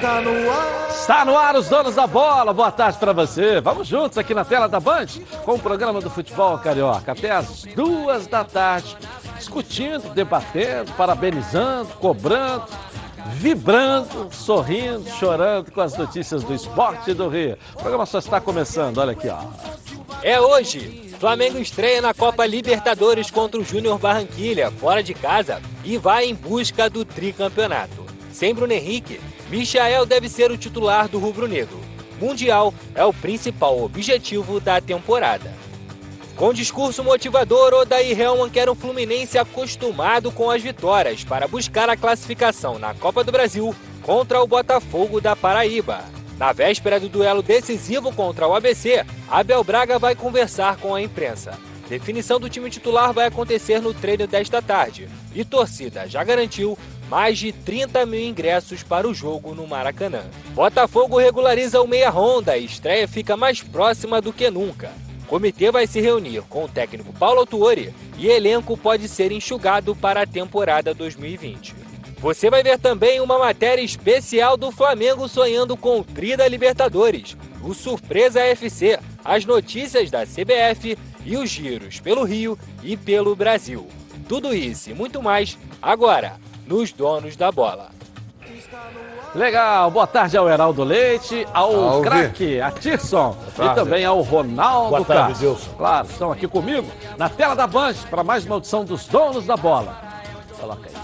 Está no ar. Está no ar os donos da bola. Boa tarde para você. Vamos juntos aqui na tela da Band com o programa do futebol carioca até as duas da tarde, discutindo, debatendo, parabenizando, cobrando, vibrando, sorrindo, chorando com as notícias do esporte do Rio. O programa só está começando. Olha aqui, ó. É hoje. Flamengo estreia na Copa Libertadores contra o Júnior Barranquilha, fora de casa, e vai em busca do tricampeonato. Sem Bruno Henrique, Michael deve ser o titular do rubro-negro. Mundial é o principal objetivo da temporada. Com discurso motivador, Odair Helman quer um Fluminense acostumado com as vitórias para buscar a classificação na Copa do Brasil contra o Botafogo da Paraíba. Na véspera do duelo decisivo contra o ABC, Abel Braga vai conversar com a imprensa. Definição do time titular vai acontecer no treino desta tarde. E torcida já garantiu mais de 30 mil ingressos para o jogo no Maracanã. Botafogo regulariza o meia Honda e estreia fica mais próxima do que nunca. O comitê vai se reunir com o técnico Paulo Autuori e elenco pode ser enxugado para a temporada 2020. Você vai ver também uma matéria especial do Flamengo sonhando com o Tri da Libertadores, o Surpresa FC, as notícias da CBF e os giros pelo Rio e pelo Brasil. Tudo isso e muito mais agora nos Donos da Bola. Legal, boa tarde ao Heraldo Leite, ao craque, a Tirson e também ao Ronaldo Boa tarde, Castro. Wilson. Claro, estão aqui comigo na tela da Band para mais uma audição dos Donos da Bola. Coloca aí.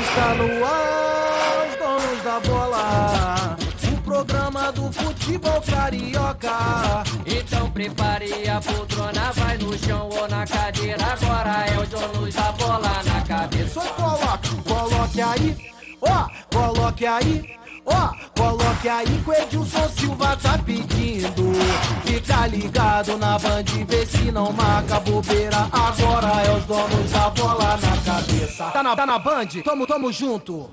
Está no ar, os donos da bola. Programa do futebol carioca. Então prepare a poltrona, vai no chão ou na cadeira. Agora é o dono da bola na cabeça. Só coloque, coloque aí, ó, coloque aí. Ó, coloque aí que o Edilson Silva tá pedindo. Fica ligado na Band, vê se não marca bobeira. Agora é os donos da bola na cabeça. Tá na, tá na Band? Tamo, tamo junto.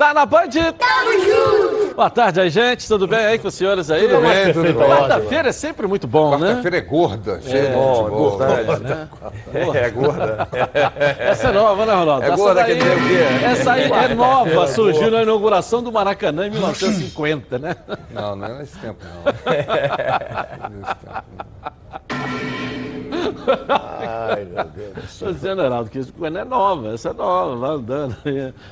Tá na Band? Tamo junto! Boa tarde aí, gente. Tudo bem aí com os senhores aí? Tudo bem, tudo bem. Quarta-feira é sempre muito bom, né? Quarta-feira é gorda, cheia de Bom, futebol. importante. né? É gorda. Essa é nova, né, Ronaldo? É Essa gorda, daí- quer dizer o quê? Essa aí é nova, É surgiu gorda. na inauguração do Maracanã em 1950, né? Não, não é nesse tempo, não. Não é nesse tempo, não. Tô dizendo, Heraldo, que isso não é nova, essa é nova, vai andando.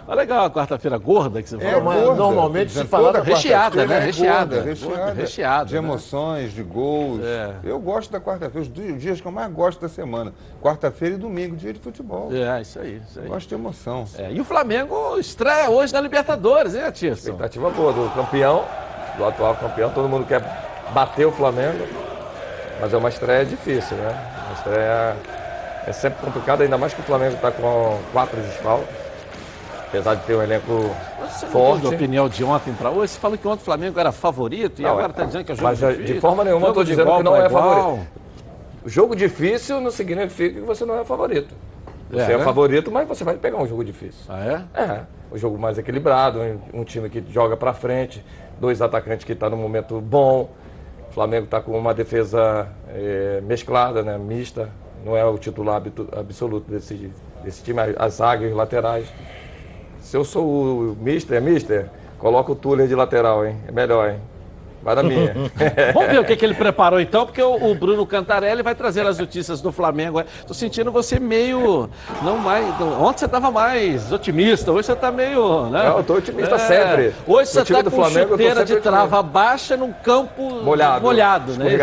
Mas legal a quarta-feira gorda que você É falou. mas gorda. normalmente se fala Recheada, né? é Recheada. gorda, recheada. Recheada, De né? emoções, de gols. É. Eu gosto da quarta-feira, os di- dias que eu mais gosto da semana. Quarta-feira e domingo, dia de futebol. É, isso aí, isso Eu aí. gosto de emoção. É, e o Flamengo estreia hoje na Libertadores, hein, Atirson? Expectativa boa do campeão, do atual campeão. Todo mundo quer bater o Flamengo, mas é uma estreia difícil, né? Uma estreia é sempre complicada, ainda mais que o Flamengo está com quatro desfalques. Apesar de ter um elenco Você forte. a opinião de ontem para hoje? Você falou que ontem o Flamengo era favorito e Não, agora é- está dizendo que é jogo mas de difícil. forma nenhuma eu de dizendo igual que não pra é igual. favorito. Jogo difícil não significa que você não é favorito. Você É, é, favorito, mas você vai pegar um jogo difícil. Ah, é? É, um jogo mais equilibrado, um, um time que joga pra frente, dois atacantes que estão no momento bom. O Flamengo está com uma defesa eh, mesclada, né, mista. Não é o titular absoluto desse, desse time, as os laterais. Se eu sou o mister, mister, coloca o Tuller de lateral, hein? É melhor, hein? Vai na minha. Vamos ver o que, que ele preparou então, porque o, o Bruno Cantarelli vai trazer as notícias do Flamengo. Tô sentindo você meio. Não mais. ontem você estava mais otimista, hoje você está meio. Né? Não, eu tô otimista sempre. Hoje você do com Flamengo, chuteira de sempre trava baixa num campo molhado. molhado né?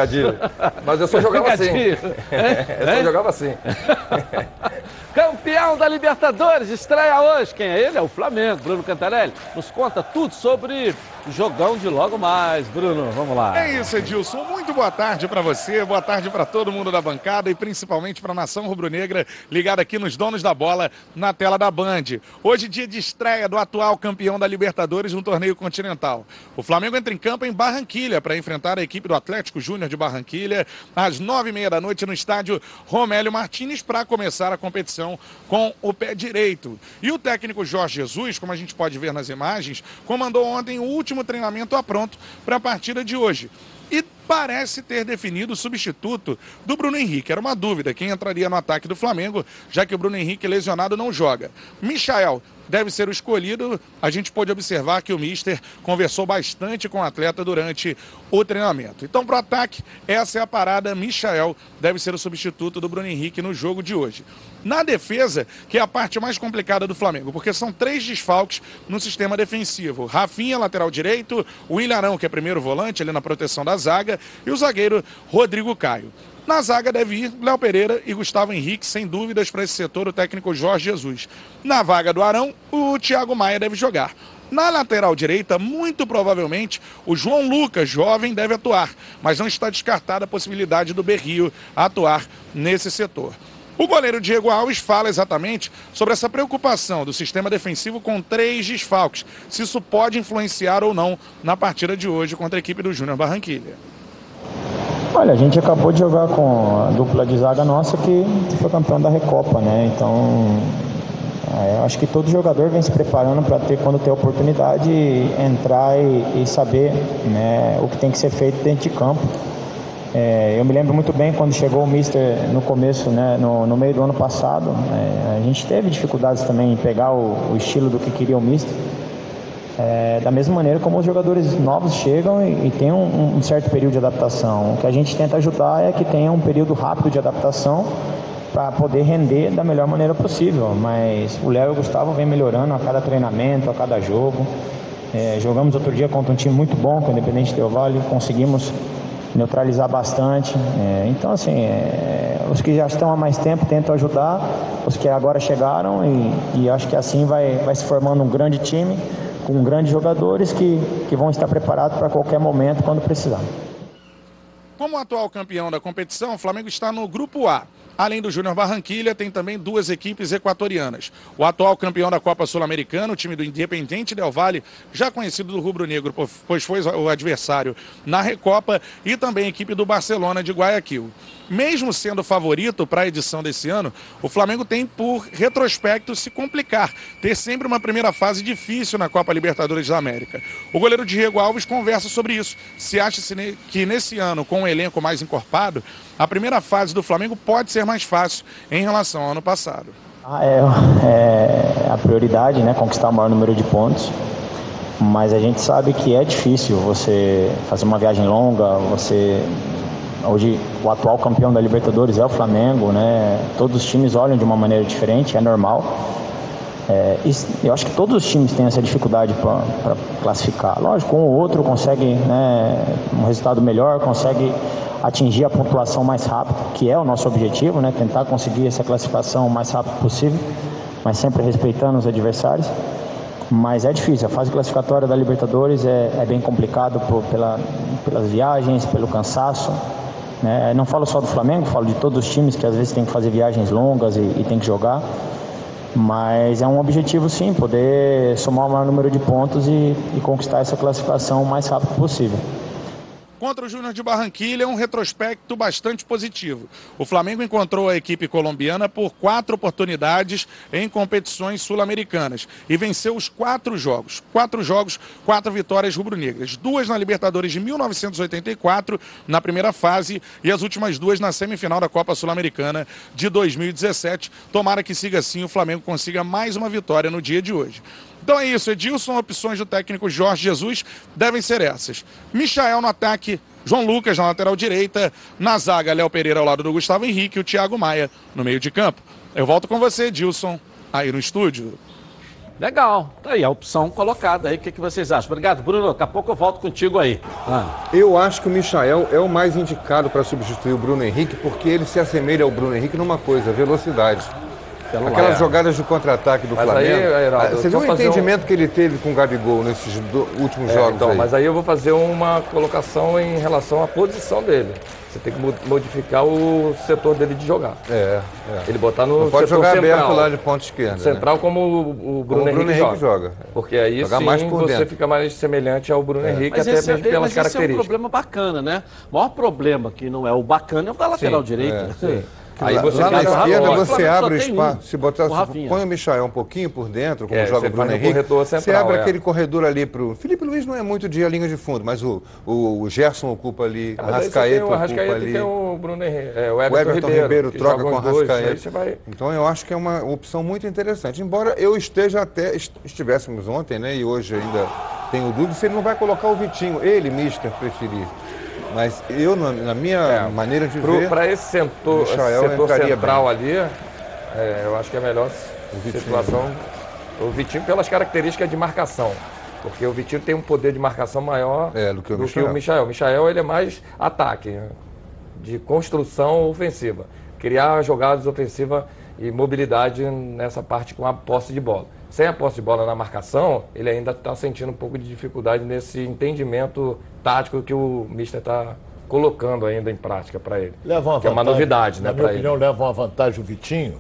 Mas eu só jogava assim. É? Eu só É? jogava assim. Campeão da Libertadores, estreia hoje. Quem é ele? É o Flamengo, Bruno Cantarelli. Nos conta tudo sobre jogão de logo mais. Bruno, vamos lá. É isso, Edilson. Muito boa tarde para você, boa tarde para todo mundo da bancada e principalmente para a nação rubro-negra ligada aqui nos donos da bola na tela da Band. Hoje, dia de estreia do atual campeão da Libertadores no torneio continental. O Flamengo entra em campo em Barranquilha para enfrentar a equipe do Atlético Júnior de Barranquilha às nove e meia da noite no estádio Romélio Martins para começar a competição com o pé direito. E o técnico Jorge Jesus, como a gente pode ver nas imagens, comandou ontem o último treinamento a pronto para a partida de hoje. E parece ter definido o substituto do Bruno Henrique. Era uma dúvida quem entraria no ataque do Flamengo, já que o Bruno Henrique lesionado não joga. Michael deve ser o escolhido. A gente pôde observar que o Mister conversou bastante com o atleta durante o treinamento. Então, para o ataque, essa é a parada. Michael deve ser o substituto do Bruno Henrique no jogo de hoje. Na defesa, que é a parte mais complicada do Flamengo, porque são três desfalques no sistema defensivo. Rafinha, lateral direito, o Ilharão, que é primeiro volante, ali na proteção da zaga, e o zagueiro Rodrigo Caio. Na zaga deve ir Léo Pereira e Gustavo Henrique, sem dúvidas, para esse setor, o técnico Jorge Jesus. Na vaga do Arão, o Thiago Maia deve jogar. Na lateral direita, muito provavelmente, o João Lucas, jovem, deve atuar, mas não está descartada a possibilidade do Berrio atuar nesse setor. O goleiro Diego Alves fala exatamente sobre essa preocupação do sistema defensivo com três desfalques, se isso pode influenciar ou não na partida de hoje contra a equipe do Júnior Barranquilha. Olha, a gente acabou de jogar com a dupla de zaga nossa que foi campeão da Recopa, né? Então, é, acho que todo jogador vem se preparando para ter, quando ter oportunidade, entrar e, e, saber né, o que tem que ser feito dentro de campo. É, eu me lembro muito bem quando chegou o Mister no começo, né, no, no meio do ano passado. É, a gente teve dificuldades também em pegar o, o estilo do que queria o Mister. É, da mesma maneira como os jogadores novos chegam e, e tem um, um, certo período de adaptação. O que a gente tenta ajudar é que tenha um período rápido de adaptação para poder render da melhor maneira possível. Mas o Léo e o Gustavo vem melhorando a cada treinamento, a cada jogo. É, jogamos outro dia contra um time muito bom, com o Independente Del Vale, conseguimos neutralizar bastante. É, então, assim, é, os que já estão há mais tempo tentam ajudar, os que agora chegaram e, e acho que assim vai, vai se formando um grande time com grandes jogadores que, que vão estar preparados para qualquer momento quando precisar. Como atual campeão da competição, o Flamengo está no grupo A. Além do Júnior Barranquilha, tem também duas equipes equatorianas. O atual campeão da Copa Sul-Americana, o time do Independente Del Valle, já conhecido do Rubro Negro, pois foi o adversário na Recopa, e também a equipe do Barcelona de Guayaquil. Mesmo sendo favorito para a edição desse ano, o Flamengo tem por retrospecto se complicar, ter sempre uma primeira fase difícil na Copa Libertadores da América. O goleiro Diego Alves conversa sobre isso. Se acha que nesse ano, com um elenco mais encorpado, a primeira fase do Flamengo pode ser mais fácil em relação ao ano passado. Ah, é, é a prioridade, né? Conquistar o maior número de pontos. Mas a gente sabe que é difícil você fazer uma viagem longa, você Hoje o atual campeão da Libertadores é o Flamengo, né? Todos os times olham de uma maneira diferente, é normal. É, eu acho que todos os times têm essa dificuldade para classificar. Lógico, um ou outro consegue né, um resultado melhor, consegue atingir a pontuação mais rápido, que é o nosso objetivo, né? Tentar conseguir essa classificação o mais rápido possível, mas sempre respeitando os adversários. Mas é difícil, a fase classificatória da Libertadores é, é bem complicado pela, pelas viagens, pelo cansaço. Né? Não falo só do Flamengo, falo de todos os times que às vezes tem que fazer viagens longas e, e tem que jogar. Mas é um objetivo sim, poder somar o maior número de pontos e, e conquistar essa classificação o mais rápido possível contra o Júnior de Barranquilha é um retrospecto bastante positivo. O Flamengo encontrou a equipe colombiana por quatro oportunidades em competições sul-americanas e venceu os quatro jogos. Quatro jogos, quatro vitórias rubro-negras. Duas na Libertadores de 1984, na primeira fase, e as últimas duas na semifinal da Copa Sul-Americana de 2017. Tomara que siga assim o Flamengo consiga mais uma vitória no dia de hoje. Então é isso, Edilson, opções do técnico Jorge Jesus devem ser essas. Michael no ataque, João Lucas na lateral direita, na zaga, Léo Pereira ao lado do Gustavo Henrique e o Thiago Maia no meio de campo. Eu volto com você, Edilson, aí no estúdio. Legal, tá aí a opção colocada aí. O que, que vocês acham? Obrigado, Bruno. Daqui a pouco eu volto contigo aí. Ah. Eu acho que o Michael é o mais indicado para substituir o Bruno Henrique, porque ele se assemelha ao Bruno Henrique numa coisa, velocidade. Aquelas é. jogadas de contra-ataque do mas Flamengo. Aí, Heraldo, ah, você viu o entendimento um... que ele teve com o Gabigol nesses do, últimos é, jogos? Então, aí? mas aí eu vou fazer uma colocação em relação à posição dele. Você tem que modificar o setor dele de jogar. É. é. Ele botar no Não pode jogar central, aberto lá de ponta esquerda. Central né? como o, o Bruno, como Henrique, Henrique joga. joga. Porque aí Jogar sim mais você dentro. fica mais semelhante ao Bruno é. Henrique, mas até esse, mesmo é- pelas mas características. Esse é um problema bacana, né? O maior problema que não é o bacana é o da lateral sim, direita. É, sim. Aí você lá na esquerda você abre espaço. Um, se botar, põe o Michael um pouquinho por dentro, como é, joga o Bruno Henrique, central, você abre é. aquele corredor ali para o... Felipe Luiz não é muito de linha de fundo, mas o, o, o Gerson ocupa ali, o Rascaeta ocupa ali. Tem o Bruno Henrique, é, o Everton, o Everton Ribeiro, Ribeiro troca com o Rascaeta. Vai... Então eu acho que é uma opção muito interessante. Embora eu esteja até, estivéssemos ontem, né, e hoje ainda tenho dúvida se ele não vai colocar o Vitinho, ele, mister, preferir. Mas eu, na minha é, maneira de pro, ver. Para esse setor, setor central bem. ali, é, eu acho que é a melhor situação. O Vitinho, pelas características de marcação. Porque o Vitinho tem um poder de marcação maior é, do que o do Michael. Que o Michael. O Michael ele é mais ataque, né? de construção ofensiva. Criar jogadas ofensivas e mobilidade nessa parte com a posse de bola sem a posse de bola na marcação, ele ainda está sentindo um pouco de dificuldade nesse entendimento tático que o Mister está colocando ainda em prática para ele. Leva uma que vantagem, é uma novidade, né, para ele. Na minha opinião, leva uma vantagem o Vitinho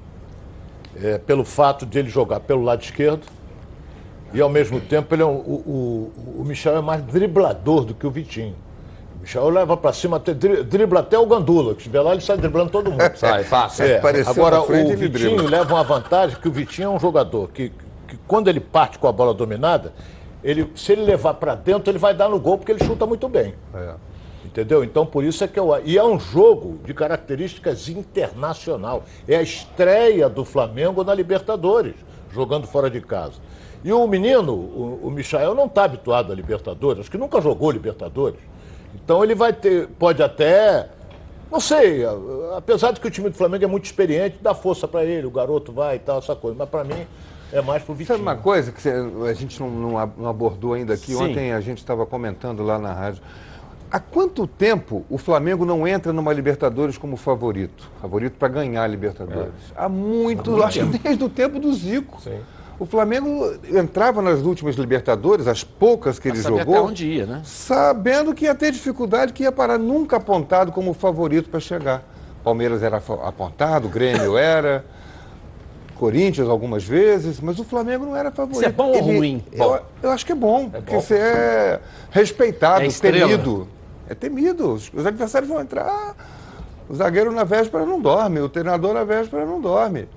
é, pelo fato de ele jogar pelo lado esquerdo e, ao mesmo tempo, ele é um, o, o, o Michel é mais driblador do que o Vitinho. O Michel leva para cima, até, dribla até o Gandula, que estiver lá, ele sai driblando todo mundo. sai, fácil. É. Agora, o Vitinho leva uma vantagem que o Vitinho é um jogador que quando ele parte com a bola dominada, ele, se ele levar para dentro, ele vai dar no gol porque ele chuta muito bem. É. Entendeu? Então, por isso é que eu. E é um jogo de características internacional. É a estreia do Flamengo na Libertadores, jogando fora de casa. E o menino, o, o Michael, não está habituado a Libertadores, acho que nunca jogou Libertadores. Então ele vai ter, pode até, não sei, apesar de que o time do Flamengo é muito experiente, dá força para ele, o garoto vai e tal, essa coisa. Mas para mim, é mais pro Vitinho. Sabe uma coisa que a gente não, não abordou ainda aqui? Sim. Ontem a gente estava comentando lá na rádio. Há quanto tempo o Flamengo não entra numa Libertadores como favorito? Favorito para ganhar a Libertadores? É. Há muito, Há muito acho que desde o tempo do Zico. Sim. O Flamengo entrava nas últimas Libertadores, as poucas que ele jogou, até onde ia, né? sabendo que ia ter dificuldade, que ia parar nunca apontado como favorito para chegar. Palmeiras era apontado, o Grêmio era. Corinthians algumas vezes, mas o Flamengo não era favorito. Isso é bom Ele, ou ruim? Eu, eu, acho que é bom, é porque você é respeitado, é temido. É temido. Os, os adversários vão entrar. O zagueiro na véspera não dorme, o treinador na véspera não dorme.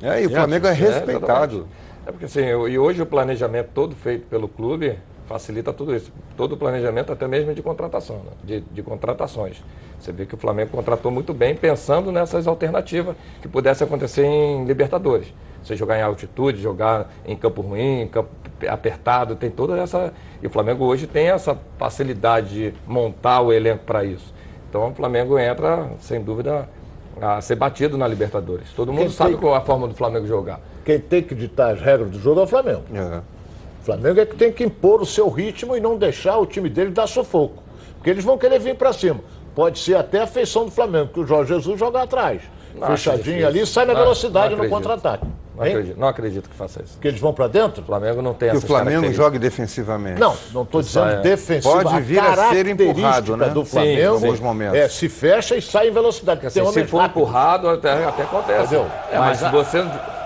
É, e o Flamengo é, é respeitado. É, é porque assim, e hoje o planejamento todo feito pelo clube facilita tudo isso. Todo o planejamento, até mesmo de contratação, né? de, de contratações. Você vê que o Flamengo contratou muito bem, pensando nessas alternativas que pudesse acontecer em Libertadores. Você jogar em altitude, jogar em campo ruim, em campo apertado, tem toda essa. E o Flamengo hoje tem essa facilidade de montar o elenco para isso. Então o Flamengo entra, sem dúvida, a ser batido na Libertadores. Todo mundo Quem sabe tem... qual é a forma do Flamengo jogar. Quem tem que ditar as regras do jogo é o Flamengo. É. O Flamengo é que tem que impor o seu ritmo e não deixar o time dele dar sufoco. Porque eles vão querer vir para cima. Pode ser até a feição do Flamengo, que o Jorge Jesus joga atrás. Não Fechadinho ali, sai na velocidade no contra-ataque. Não acredito, não acredito, que faça isso. Que eles vão para dentro? O Flamengo não tem que essa Que o Flamengo jogue defensivamente. Não, não estou dizendo é. defensivo. Pode vir a, a ser empurrado, né? do Flamengo sim, em alguns momentos. É, se fecha e sai em velocidade. Assim, se for rápido. empurrado, até, até acontece. Entendeu? É, mas, mas você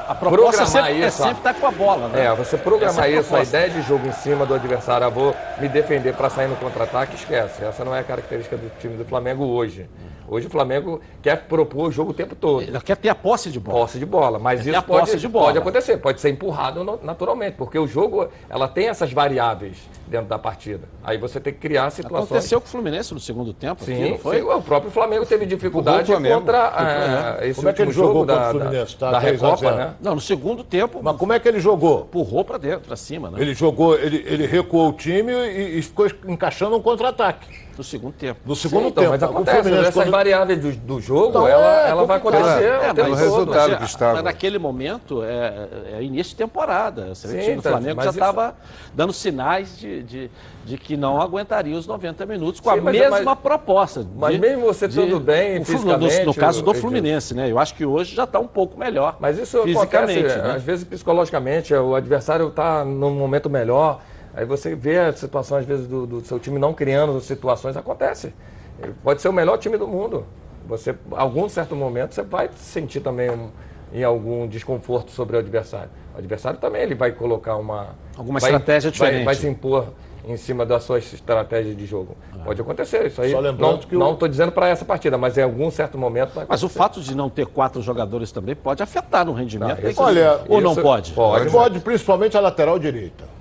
a proposta programar sempre, isso, é sempre estar tá com a bola, né? É, você programar é a isso, a ideia de jogo em cima do adversário, eu vou me defender para sair no contra-ataque, esquece. Essa não é a característica do time do Flamengo hoje. Hoje o Flamengo quer propor o jogo o tempo todo. Ele quer ter a posse de bola. Posse de bola, mas quer isso pode, pode acontecer, pode ser empurrado naturalmente, porque o jogo ela tem essas variáveis dentro da partida. Aí você tem que criar situações. Aconteceu com o Fluminense no segundo tempo. Sim, aqui, foi? Sim, o próprio Flamengo teve dificuldade contra é, esse como é que ele jogou da, o Fluminense? Tá, da Recopa, né? Não, no segundo tempo. Mas como é que ele jogou? Empurrou para dentro, para cima, né? Ele jogou, ele, ele recuou o time e, e ficou encaixando um contra-ataque. No segundo tempo. No segundo Sim, então, tempo. Mas acontece, essas quando... variáveis do, do jogo, então, ela, é, ela vai acontecer é, é, o resultado que estava. Mas naquele momento, é, é início de temporada. O do Flamengo já estava dando sinais de, de, de, que não aguentaria os 90 minutos com Sim, a mesma mas, proposta. De, mas mesmo você tudo bem, fisicamente... No, no caso do Fluminense, né? Eu acho que hoje já está um pouco melhor Mas isso fisicamente, acontece, né? às vezes psicologicamente, o adversário está num momento melhor Aí você vê a situação, às vezes, do, do seu time não criando situações, acontece. Ele pode ser o melhor time do mundo. Você, algum certo momento, você vai sentir também um, em algum desconforto sobre o adversário. O adversário também ele vai colocar uma. Alguma vai, estratégia diferente. Vai, vai, se impor em cima da sua estratégia de jogo. Ah. Pode acontecer isso aí. Só lembrando não, que não estou dizendo para essa partida, mas em algum certo momento. Mas o fato de não ter quatro jogadores também pode afetar no rendimento. Não, isso, olha, ou não pode? Pode, pode, principalmente a lateral direita.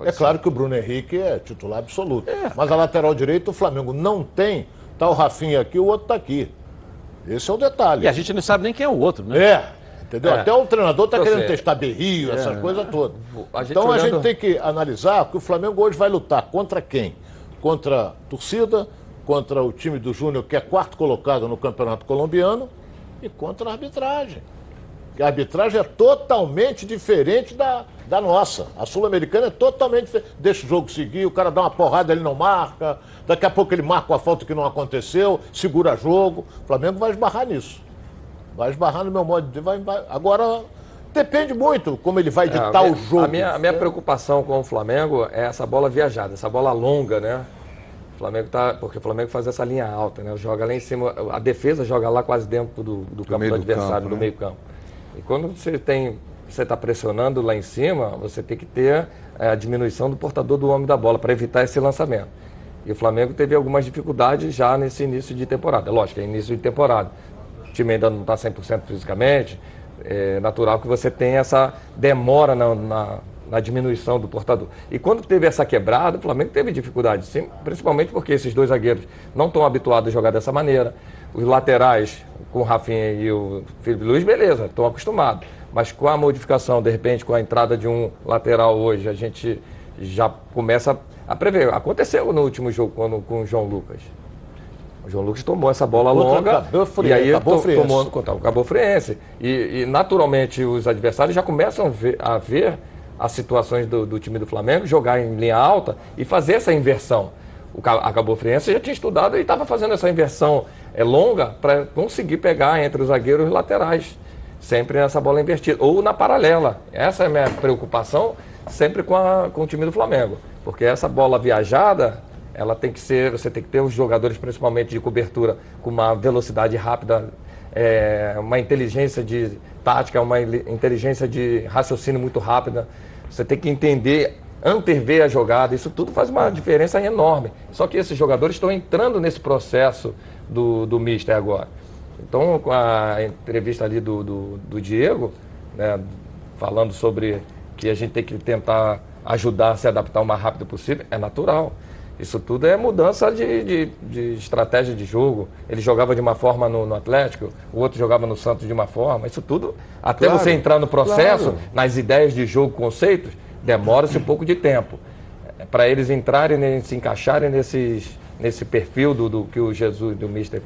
Pode é ser. claro que o Bruno Henrique é titular absoluto. É. Mas a lateral direita o Flamengo não tem. Tá o Rafinha aqui, o outro está aqui. Esse é o detalhe. E a gente não sabe nem quem é o outro, né? É. Entendeu? É. Até o treinador está querendo testar berrio, é. essas coisas todas. A então olhando... a gente tem que analisar que o Flamengo hoje vai lutar contra quem? Contra a torcida, contra o time do Júnior, que é quarto colocado no Campeonato Colombiano, e contra a arbitragem. a arbitragem é totalmente diferente da, da nossa. A Sul-Americana é totalmente diferente. Deixa o jogo seguir, o cara dá uma porrada, ele não marca. Daqui a pouco ele marca a falta que não aconteceu, segura jogo. O Flamengo vai esbarrar nisso. Vai esbarrar no meu modo de vai, vai. Agora, depende muito como ele vai editar é, minha, o jogo. A minha, a minha preocupação com o Flamengo é essa bola viajada, essa bola longa, né? O Flamengo tá. Porque o Flamengo faz essa linha alta, né? Joga lá em cima. A defesa joga lá quase dentro do, do, do campo do adversário, do, né? meio campo. E quando você tem. Você está pressionando lá em cima, você tem que ter é, a diminuição do portador do homem da bola para evitar esse lançamento. E o Flamengo teve algumas dificuldades já nesse início de temporada. Lógico, é início de temporada o time ainda não está 100% fisicamente, é natural que você tenha essa demora na, na, na, diminuição do portador. E quando teve essa quebrada, o Flamengo teve dificuldade, sim, principalmente porque esses dois zagueiros não estão habituados a jogar dessa maneira. Os laterais, com o Rafinha e o Felipe Luiz, beleza, estão acostumados. Mas com a modificação, de repente, com a entrada de um lateral hoje, a gente já começa a prever. Aconteceu no último jogo quando, com o João Lucas. O João Lucas tomou essa bola longa e aí Cabo to, tomou contra o Cabo Friense. E, e, naturalmente os adversários já começam a ver, a, ver as situações do, do, time do Flamengo, jogar em linha alta e fazer essa inversão. O a Cabo Friense já tinha estudado e estava fazendo essa inversão é, longa para conseguir pegar entre os zagueiros e os laterais. Sempre nessa bola invertida. Ou na paralela. Essa é a minha preocupação sempre com, a, com o time do Flamengo. Porque essa bola viajada ela tem que ser, você tem que ter os jogadores, principalmente de cobertura, com uma velocidade rápida, é, uma inteligência de tática, uma inteligência de raciocínio muito rápida. Você tem que entender, antever a jogada, isso tudo faz uma diferença enorme. Só que esses jogadores estão entrando nesse processo do, do Mister agora. Então, com a entrevista ali do, do, do Diego, né, falando sobre que a gente tem que tentar ajudar a se adaptar o mais rápido possível, é natural. Isso tudo é mudança de, de, de, estratégia de jogo. Ele jogava de uma forma no, no, Atlético, o outro jogava no Santos de uma forma. Isso tudo, até claro, você entrar no processo, claro. nas ideias de jogo, conceitos, demora-se um pouco de tempo. É, Para eles entrarem, se encaixarem nesses, nesse perfil do, do que o Jesus, do Mister,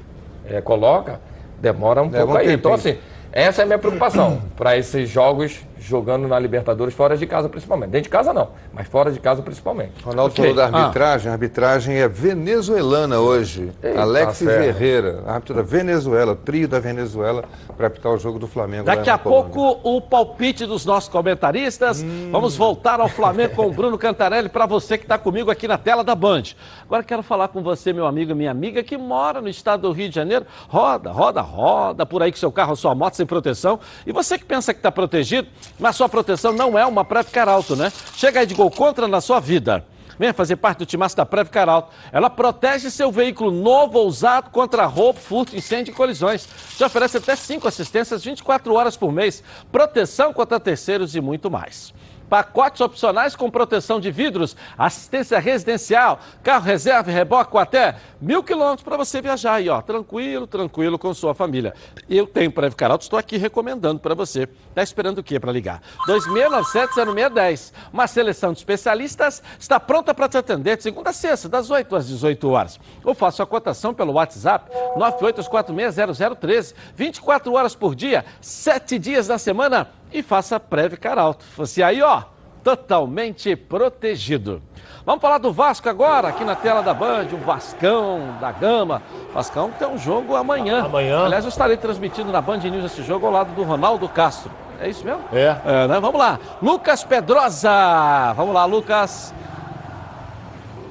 é, coloca, demora um é, pouco aí. Então, assim, essa é a minha preocupação para esses jogos jogando na Libertadores fora de casa principalmente. Dentro de casa não, mas fora de casa principalmente. Ronaldo okay. falou da arbitragem, ah. a arbitragem é venezuelana hoje. Eita, Alex tá Ferreira, árbitro da Venezuela, trio da Venezuela para apitar o jogo do Flamengo. Daqui a pouco o palpite dos nossos comentaristas. Hum. Vamos voltar ao Flamengo com o Bruno Cantarelli para você que está comigo aqui na tela da Band. Agora quero falar com você, meu amigo e minha amiga, que mora no estado do Rio de Janeiro. Roda, roda, roda por aí com seu carro, sua moto sem proteção. E você que pensa que está protegido, mas sua proteção não é uma Preve Caralto, né? Chega aí de gol contra na sua vida. Venha fazer parte do timaço da Preve Caralto. Ela protege seu veículo novo ou usado contra roubo, furto, incêndio e colisões. Te oferece até 5 assistências 24 horas por mês, proteção contra terceiros e muito mais pacotes opcionais com proteção de vidros, assistência residencial, carro reserva e reboque com até mil quilômetros para você viajar aí, ó, tranquilo, tranquilo com sua família. Eu tenho Preve Caralto, estou aqui recomendando para você. Está esperando o quê para ligar? 2697-0610. Uma seleção de especialistas está pronta para te atender de segunda a sexta, das 8 às 18 horas. Ou faça a cotação pelo WhatsApp 982460013, 24 horas por dia, 7 dias da semana e faça Preve Caralto. Você aí, ó, totalmente protegido. Vamos falar do Vasco agora, aqui na tela da Band, o Vascão da Gama. Vascão tem um jogo amanhã. Amanhã. Aliás, eu estarei transmitindo na Band News esse jogo ao lado do Ronaldo Castro. É isso mesmo? É. é né? Vamos lá. Lucas Pedrosa. Vamos lá, Lucas.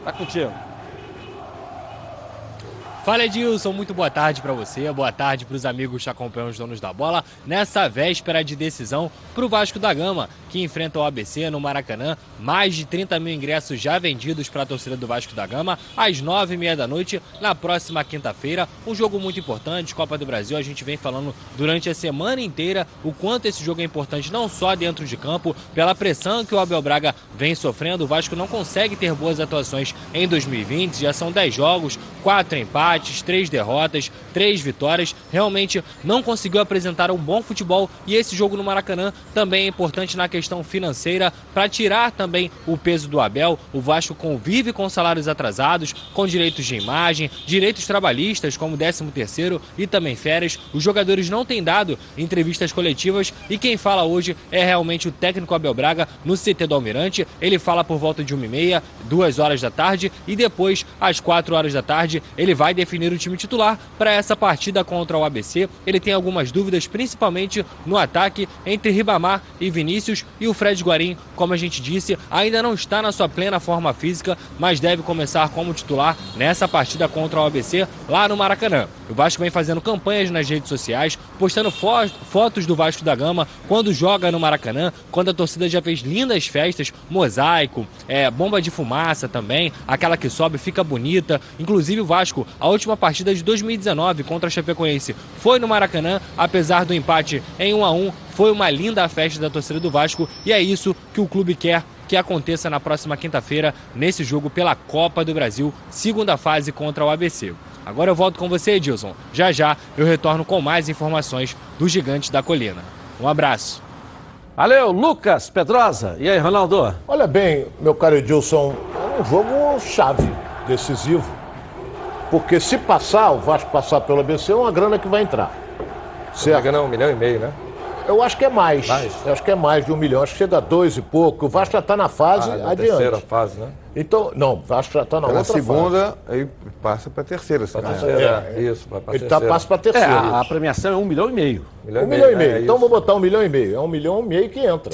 Tá contigo. Fala Edilson, muito boa tarde para você, boa tarde para os amigos que acompanham os donos da bola nessa véspera de decisão para o Vasco da Gama, que enfrenta o ABC no Maracanã. Mais de 30 mil ingressos já vendidos para a torcida do Vasco da Gama, às nove e meia da noite, na próxima quinta-feira. Um jogo muito importante, Copa do Brasil. A gente vem falando durante a semana inteira o quanto esse jogo é importante, não só dentro de campo, pela pressão que o Abel Braga vem sofrendo. O Vasco não consegue ter boas atuações em 2020, já são 10 jogos, quatro empates, três derrotas, três vitórias. Realmente não conseguiu apresentar um bom futebol e esse jogo no Maracanã também é importante na questão financeira para tirar também o peso do Abel. O Vasco convive com salários atrasados, com direitos de imagem, direitos trabalhistas como 13 terceiro e também férias. Os jogadores não têm dado entrevistas coletivas e quem fala hoje é realmente o técnico Abel Braga no CT do Almirante. Ele fala por volta de uma e meia, duas horas da tarde e depois às quatro horas da tarde ele vai definir o time titular para essa partida contra o ABC. Ele tem algumas dúvidas, principalmente no ataque entre Ribamar e Vinícius e o Fred Guarim, como a gente disse, ainda não está na sua plena forma física, mas deve começar como titular nessa partida contra o ABC lá no Maracanã. O Vasco vem fazendo campanhas nas redes sociais, postando fo fotos do Vasco da Gama quando joga no Maracanã, quando a torcida já fez lindas festas, mosaico, é, bomba de fumaça também, aquela que sobe fica bonita. Inclusive o Vasco, a última partida de 2019 contra a Chapecoense foi no Maracanã, apesar do empate em 1 a 1 foi uma linda festa da torcida do Vasco e é isso que o clube quer que aconteça na próxima quinta-feira nesse jogo pela Copa do Brasil, segunda fase contra o ABC. Agora eu volto com você, Edilson. Já já eu retorno com mais informações do Gigante da Colina. Um abraço. Valeu, Lucas Pedrosa. E aí, Ronaldo? Olha bem, meu caro Edilson, é um jogo chave, decisivo. Porque se passar, o Vasco passar pelo ABC, é uma grana que vai entrar. Certo? Não, um milhão e meio, né? Eu acho que é mais. mais. Eu acho que é mais de um milhão. Acho que chega a dois e pouco. O Vasco já está na fase ah, na adiante. terceira fase, né? Então, não, o Vasco já está na Pela outra segunda, fase. aí passa para a terceira. Pra terceira, é. isso. Pra, pra Ele tá, passa para a terceira. É, a, a, premiação é um milhão e meio. Um milhão, um milhão e meio. É, então, vou botar um milhão e meio. É um milhão e meio que entra.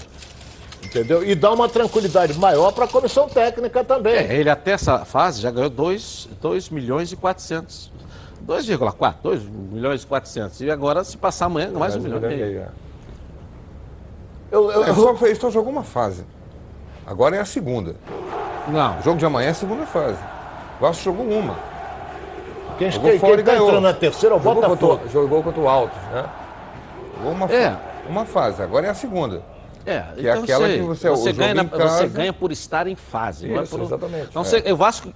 Entendeu? E dá uma tranquilidade maior para a comissão técnica também. É, ele até essa fase já ganhou 2 milhões e 400. 2,4, 2 milhões e 400. E agora, se passar amanhã, mais, um milhão, e meio. Eu, eu, é, só, foi, só jogou uma fase. Agora é a segunda. Não. O jogo de amanhã é a segunda fase. O Vasco jogou uma. Quem, jogou quem, fora quem tá entrando na terceira é o Botafogo. Jogou contra o Alto, né? Jogou uma, é. uma fase. Agora é a segunda. É, que é então é aquela você, que você, você ganha, na, você ganha por estar em fase. Isso, por... exatamente. Então, é. você, o Vasco,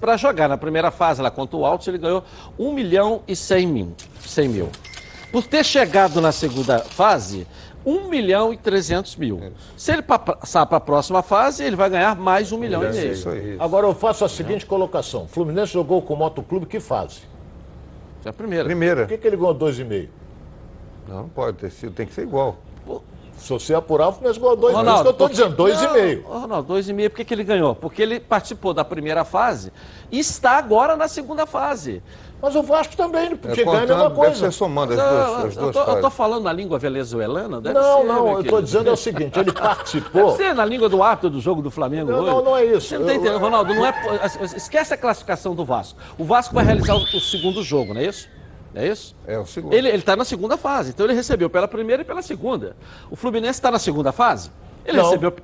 para jogar na primeira fase lá contra o Alto, ele ganhou 1 milhão e 100 mil. 100 mil. Por ter chegado na segunda fase, 1 milhão e 300 mil. Isso. Se ele passar para a próxima fase, ele vai ganhar mais 1 milhão e meio. Isso, isso. Agora eu faço a seguinte é. colocação. Fluminense jogou com o Motoclube, que fase? É a primeira. Primeira. Por que, que ele ganhou 2,5? Não, não pode ter sido, tem que ser igual. Se você apurar, o Fluminense ganhou 2,5. Ronaldo, que eu estou dizendo, 2,5. Ronaldo, 2,5, por que, que ele ganhou? Porque ele participou da primeira fase e está agora na segunda fase. Mas o Vasco também, porque é, ganha a mesma coisa. Deve ser somando as duas, as duas eu estou falando na língua venezuelana? Deve não, ser, não, eu estou dizendo é o seguinte, ele participou... Deve ser na língua do árbitro do jogo do Flamengo não, hoje. Não, não é isso. Você não está entendendo, Ronaldo, não é... Esquece a classificação do Vasco. O Vasco vai realizar o, o segundo jogo, não é isso? É isso? É o segundo. Ele está na segunda fase, então ele recebeu pela primeira e pela segunda. O Fluminense está na segunda fase? Ele não. recebeu...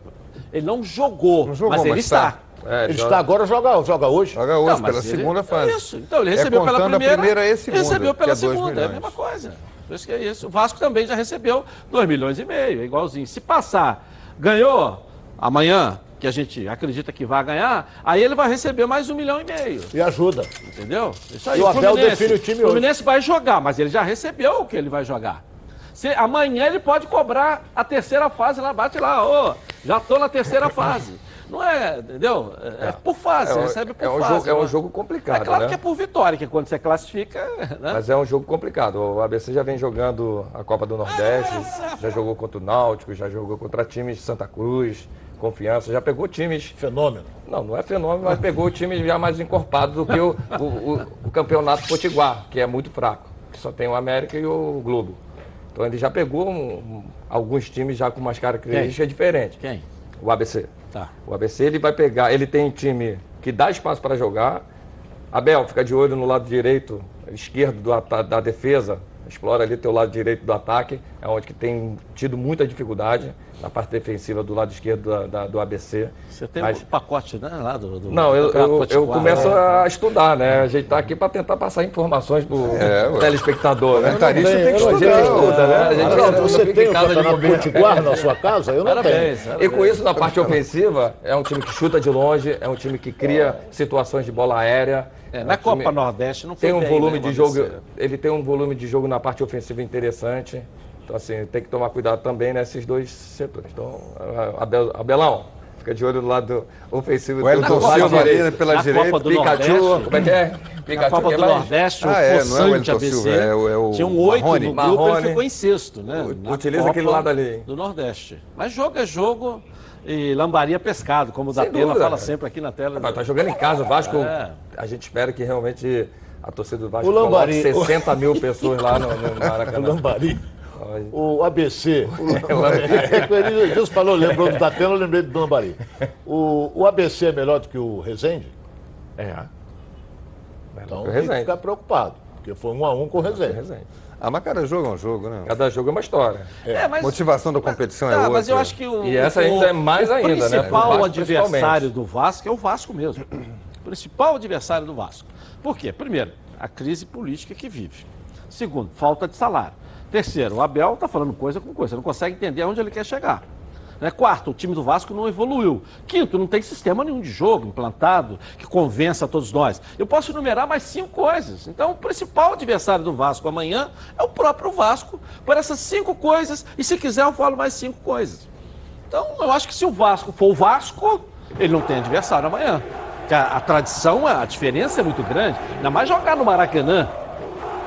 Ele não jogou, não jogou mas, mas ele está. está. É, ele joga... está agora, joga, joga hoje. Joga hoje, não, pela ele... segunda fase. Isso, então ele recebeu é pela primeira. primeira e segunda, recebeu pela é segunda, é a mesma coisa. Por isso que é isso. O Vasco também já recebeu 2 milhões e meio, é igualzinho. Se passar, ganhou amanhã, que a gente acredita que vai ganhar, aí ele vai receber mais um milhão e meio. E ajuda. Entendeu? Isso aí. E o Abel define o time O Fluminense hoje. vai jogar, mas ele já recebeu o que ele vai jogar. Se, amanhã ele pode cobrar a terceira fase lá, bate lá, ô, oh, já estou na terceira fase. Não é, entendeu? É, é por fase, é, recebe por é um fase. Jogo, é um jogo complicado. É claro né? que é por vitória, que quando você classifica. Né? Mas é um jogo complicado. O ABC já vem jogando a Copa do Nordeste, já jogou contra o Náutico, já jogou contra times de Santa Cruz, Confiança, já pegou times. Fenômeno. Não, não é fenômeno, mas pegou times já mais encorpados do que o, o, o, o campeonato potiguar, que é muito fraco, que só tem o América e o Globo. Então ele já pegou um, alguns times já com umas características Quem? diferentes. Quem? O ABC. Tá. O ABC ele vai pegar, ele tem time que dá espaço para jogar. Abel, fica de olho no lado direito esquerdo do, da defesa, explora ali teu lado direito do ataque, é onde que tem tido muita dificuldade na parte defensiva do lado esquerdo da, da, do ABC. Você tem Mas... um pacote, né, lá do, do Não, eu, eu, eu começo né? a estudar, né? A gente está aqui para tentar passar informações para o é, telespectador, né? Comentarista tem que estudar. A gente estuda, né? A gente não, você tem o campeonato potiguar na sua casa? Eu não parabéns, tenho. Parabéns. E com isso, na parte ofensiva, é um time que chuta de longe, é um time que cria situações de bola aérea. É, na Copa Nordeste não foi tem um bem, volume né, de jogo, ele tem um volume de jogo na parte ofensiva interessante. Então assim, tem que tomar cuidado também nesses dois setores. Então, Abel, Abelão, fica de olho do lado ofensivo. O Elton Silva ali pela na direita, Pikachu, como é que é? Pikachu, na Copa do Nordeste, ah, é, não é o Elton ABC, Silva, é o, é o tinha um oito no grupo, Marrone. ele ficou em sexto, né? Utiliza aquele lado ali. Do Nordeste. Mas jogo é jogo e lambaria pescado, como o da Pena fala sempre aqui na tela. Está jogando em casa, o Vasco, é. a gente espera que realmente a torcida do Vasco o Lambari, 60 mil pessoas lá no, no Maracanã. O Lambari. O ABC. O, é, Deus falou, lembrou do Datena, eu lembrei do Lambari. O, o ABC é melhor do que o Rezende? É. Então tem que ficar preocupado, porque foi um a um com o Rezende. Rezende. Ah, mas cada jogo é um jogo, né? Cada jogo é uma história. É, é mas, Motivação da competição mas, é tá, outra. Mas eu acho que o, e essa ainda o, é mais o ainda, né? O principal adversário do Vasco é o Vasco mesmo. O principal adversário do Vasco. Por quê? Primeiro, a crise política que vive. Segundo, falta de salário. Terceiro, o Abel está falando coisa com coisa, não consegue entender aonde ele quer chegar. Né? Quarto, o time do Vasco não evoluiu. Quinto, não tem sistema nenhum de jogo implantado que convença a todos nós. Eu posso enumerar mais cinco coisas. Então, o principal adversário do Vasco amanhã é o próprio Vasco, por essas cinco coisas. E se quiser, eu falo mais cinco coisas. Então, eu acho que se o Vasco for o Vasco, ele não tem adversário amanhã. A, a tradição, a diferença é muito grande. Ainda mais jogar no Maracanã.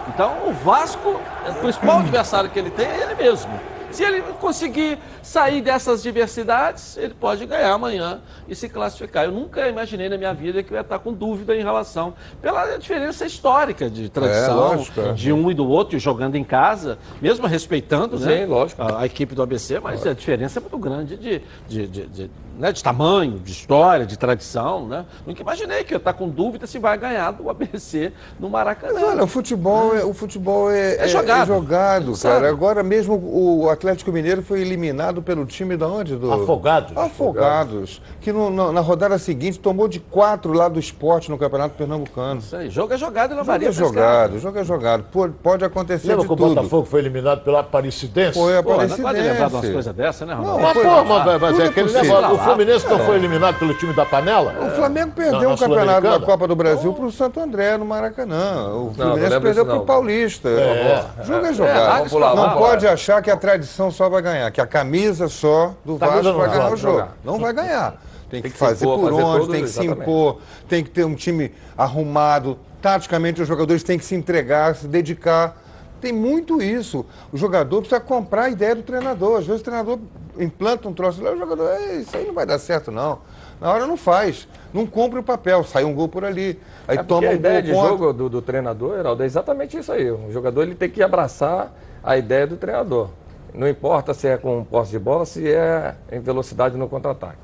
Então, o Vasco, o principal adversário que ele tem é ele mesmo. Se ele conseguir sair dessas diversidades, ele pode ganhar amanhã e se classificar. Eu nunca imaginei na minha vida que eu ia estar com dúvida em relação pela diferença histórica de tradição, é, lógico, é. de um e do outro, jogando em casa, mesmo respeitando Sim, né. A, a, equipe do ABC, mas a diferença é muito grande de, de, de, de né, de tamanho, de história, de tradição, né? Nunca imaginei que eu estar com dúvida se vai ganhar do ABC no Maracanã. Mas olha, o futebol é, o futebol é, é jogado, é jogado cara. Agora mesmo o Atlético Mineiro foi eliminado pelo time da onde? Do... Afogados. Afogados. Que no, no, na rodada seguinte tomou de quatro lá do esporte no Campeonato Pernambucano. Isso aí. Jogo é jogado e lavaria Jogo é jogado, jogo é jogado. Pode, pode acontecer Lembra de que tudo. o Botafogo foi eliminado pela Aparecidense? Foi a Aparecidense. Pô, não pode lembrar umas coisas dessas, né, Ronaldo? Não, mas, pô, mas, mas é aquele negócio. O Fluminense não foi eliminado pelo time da panela? O Flamengo perdeu o campeonato da Copa do Brasil para o Santo André, no Maracanã. O Fluminense perdeu para o Paulista. É. O jogo é jogado. É, não pode achar que a tradição só vai ganhar, que a camisa só do Vasco vai ganhar o jogo. Não vai ganhar. Tem, tem que, fazer impor, por onde, tem que se impor, tem que ter um time arrumado. Taticamente, os jogadores têm que se entregar, se dedicar. Tem muito isso. O jogador precisa comprar a ideia do treinador. Às vezes o treinador implanta um troço lá, o jogador, isso aí não vai dar certo, não. Na hora não faz, não cumpre o papel, sai um gol por ali. Aí é toma um a ideia de contra. jogo do, do, treinador, Heraldo, é exatamente isso aí. O jogador ele tem que abraçar a ideia do treinador. Não importa se é com posse de bola, se é em velocidade no contra-ataque.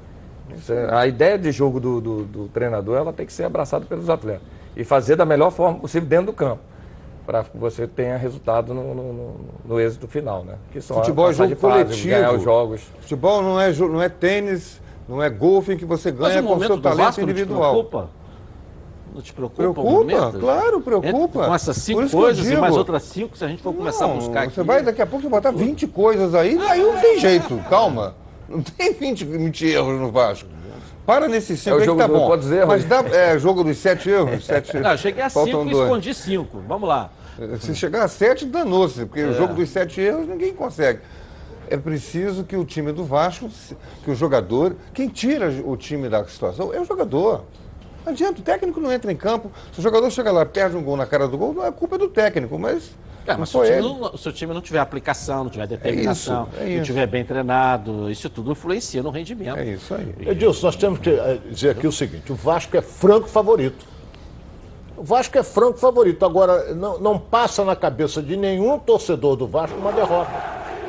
É, a ideia de jogo do, do, do treinador ela tem que ser abraçada pelos atletas. E fazer da melhor forma possível dentro do campo para que você tenha resultado no, no, no, êxito final, né? Que só Futebol é jogo fase, coletivo. Ganhar os jogos. Futebol não é, não é tênis, não é golfe em que você ganha com seu talento individual. Não te preocupa? Não te preocupa? Preocupa, claro, preocupa. Com essas cinco coisas e mais outras cinco, se a gente for começar não, a buscar aqui. Você vai, daqui a pouco, você botar 20 coisas aí, aí não tem jeito, calma. Não tem 20, 20 erros no Vasco. Para nesse cinco é o jogo que tá bom. Pode dizer, Mas dá, é jogo dos sete erros. Sete, não, cheguei a cinco e escondi cinco. Vamos lá. Se chegar a sete, danou-se, porque é. o jogo dos sete erros ninguém consegue. É preciso que o time do Vasco, que o jogador, quem tira o time da situação é o jogador. Não adianta, o técnico não entra em campo. Se o jogador chega lá, perde um gol na cara do gol, não é culpa do técnico, mas. É, mas se o, não, se o, time não tiver aplicação, não tiver determinação, é isso, é não estiver bem treinado, isso tudo influencia no rendimento. É isso aí. Edilson, nós temos que eh, dizer aqui o seguinte: o Vasco é franco favorito. O Vasco é franco favorito. Agora, não, não passa na cabeça de nenhum torcedor do Vasco uma derrota.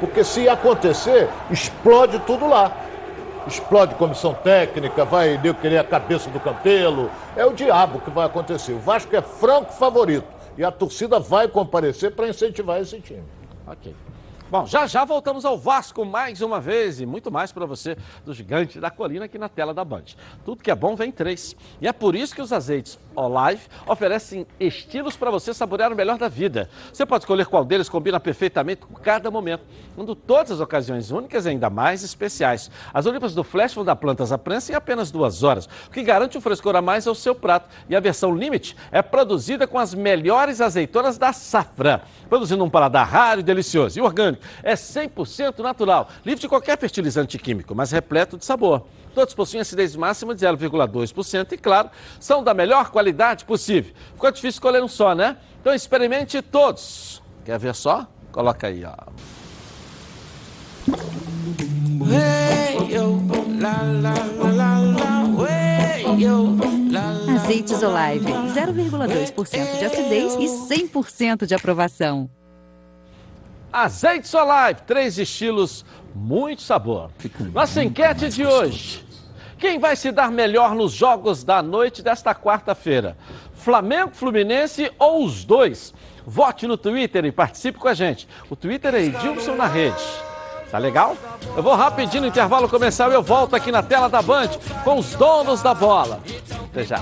Porque se acontecer, explode tudo lá. Explode comissão técnica, vai querer a cabeça do Campelo. É o diabo que vai acontecer. O Vasco é franco favorito. E a torcida vai comparecer para incentivar esse time. Ok. Bom, já já voltamos ao Vasco mais uma vez e muito mais para você do Gigante da Colina aqui na tela da Band. Tudo que é bom vem três. E é por isso que os azeites Olive oferecem estilos para você saborear o melhor da vida. Você pode escolher qual deles combina perfeitamente com cada momento, dando todas as ocasiões únicas e ainda mais especiais. As olivas do Flash vão dar plantas à prensa em apenas duas horas, o que garante um frescor a mais ao seu prato. E a versão Limite é produzida com as melhores azeitonas da safra, produzindo um paladar raro e delicioso e orgânico é 100% natural, livre de qualquer fertilizante químico, mas repleto de sabor. Todos possuem acidez máxima de 0,2% e, claro, são da melhor qualidade possível. Ficou difícil escolher um só, né? Então experimente todos. Quer ver só? Coloca aí, ó. Azeites Olive, 0,2% de acidez e 100% de aprovação. Azeite Solive, três estilos, muito sabor. Nossa enquete de hoje. Quem vai se dar melhor nos jogos da noite desta quarta-feira? Flamengo, Fluminense ou os dois? Vote no Twitter e participe com a gente. O Twitter é Edilson na rede. Tá legal? Eu vou rapidinho no intervalo comercial e eu volto aqui na tela da Band com os donos da bola. Até já.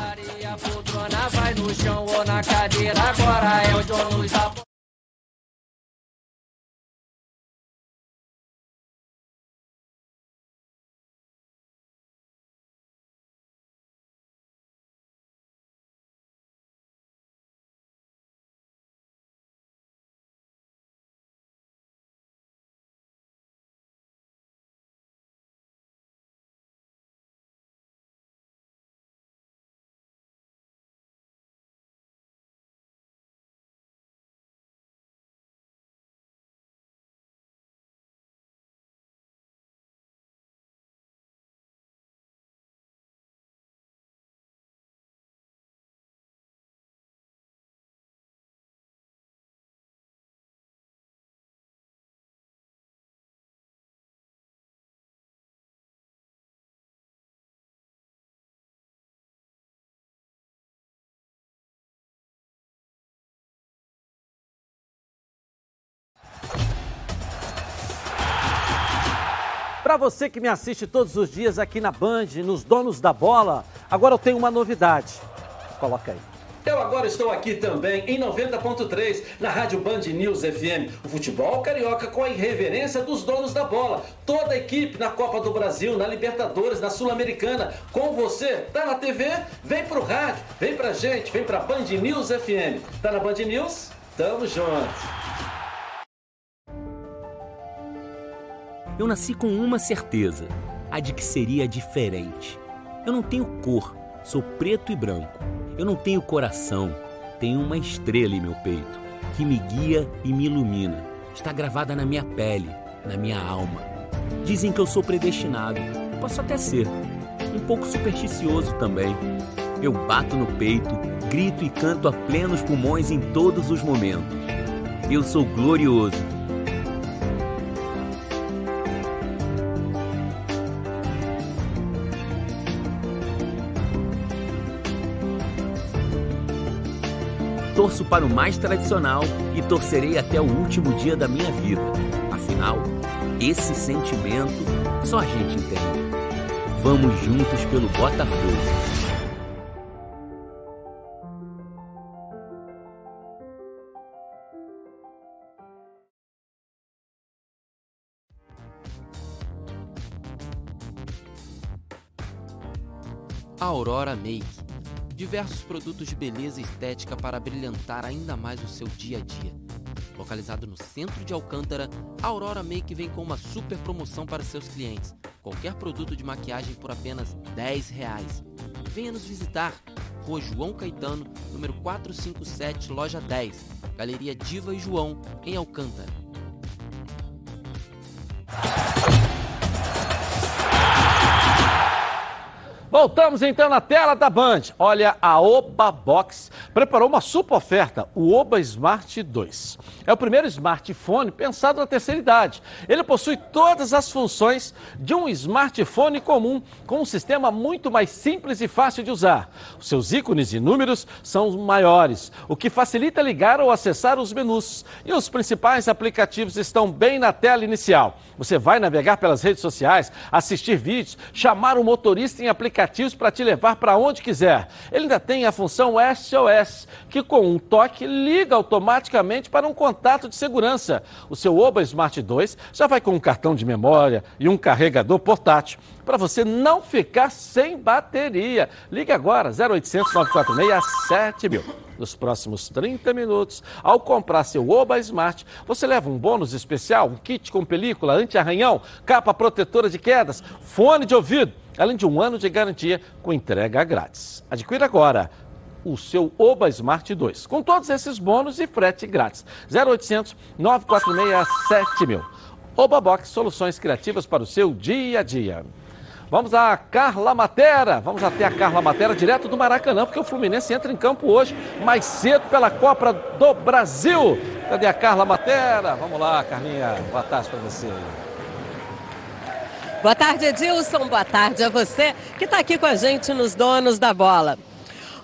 Para você que me assiste todos os dias aqui na Band, nos Donos da Bola, agora eu tenho uma novidade. Coloca aí. Eu agora estou aqui também em 90.3 na Rádio Band News FM. O futebol carioca com a irreverência dos donos da bola. Toda a equipe na Copa do Brasil, na Libertadores, na Sul-Americana. Com você, tá na TV? Vem pro rádio, vem pra gente, vem pra Band News FM. Tá na Band News? Tamo junto. Eu nasci com uma certeza: a de que seria diferente. Eu não tenho cor, sou preto e branco. Eu não tenho coração, tenho uma estrela em meu peito que me guia e me ilumina. Está gravada na minha pele, na minha alma. Dizem que eu sou predestinado. Posso até ser. Um pouco supersticioso também. Eu bato no peito, grito e canto a plenos pulmões em todos os momentos. Eu sou glorioso torço para o mais tradicional e torcerei até o último dia da minha vida. Afinal, esse sentimento só a gente entende. Vamos juntos pelo Botafogo. Aurora Make diversos produtos de beleza e estética para brilhantar ainda mais o seu dia a dia. Localizado no centro de Alcântara, a Aurora Make vem com uma super promoção para seus clientes. Qualquer produto de maquiagem por apenas 10 reais. Venha nos visitar. Rua João Caetano, número 457, loja 10, Galeria Diva e João, em Alcântara. Voltamos então na tela da Band. Olha, a Oba Box preparou uma super oferta, o Oba Smart 2. É o primeiro smartphone pensado na terceira idade. Ele possui todas as funções de um smartphone comum, com um sistema muito mais simples e fácil de usar. Os seus ícones e números são maiores, o que facilita ligar ou acessar os menus. E os principais aplicativos estão bem na tela inicial. Você vai navegar pelas redes sociais, assistir vídeos, chamar o motorista em aplicativos para te levar para onde quiser. Ele ainda tem a função SOS, que com um toque liga automaticamente para um contato de segurança. O seu Oba Smart 2 já vai com um cartão de memória e um carregador portátil para você não ficar sem bateria. Ligue agora, 0800 946 7000. Nos próximos 30 minutos, ao comprar seu Oba Smart, você leva um bônus especial, um kit com película anti-arranhão, capa protetora de quedas, fone de ouvido, além de um ano de garantia com entrega grátis. Adquira agora o seu Oba Smart 2, com todos esses bônus e frete grátis. 0800 946 7000. Oba Box, soluções criativas para o seu dia a dia. Vamos a Carla Matera. Vamos até a Carla Matera, direto do Maracanã, porque o Fluminense entra em campo hoje, mais cedo, pela Copa do Brasil. Cadê a Carla Matera? Vamos lá, Carlinha. Boa tarde para você. Boa tarde, Edilson. Boa tarde a você que está aqui com a gente nos Donos da Bola.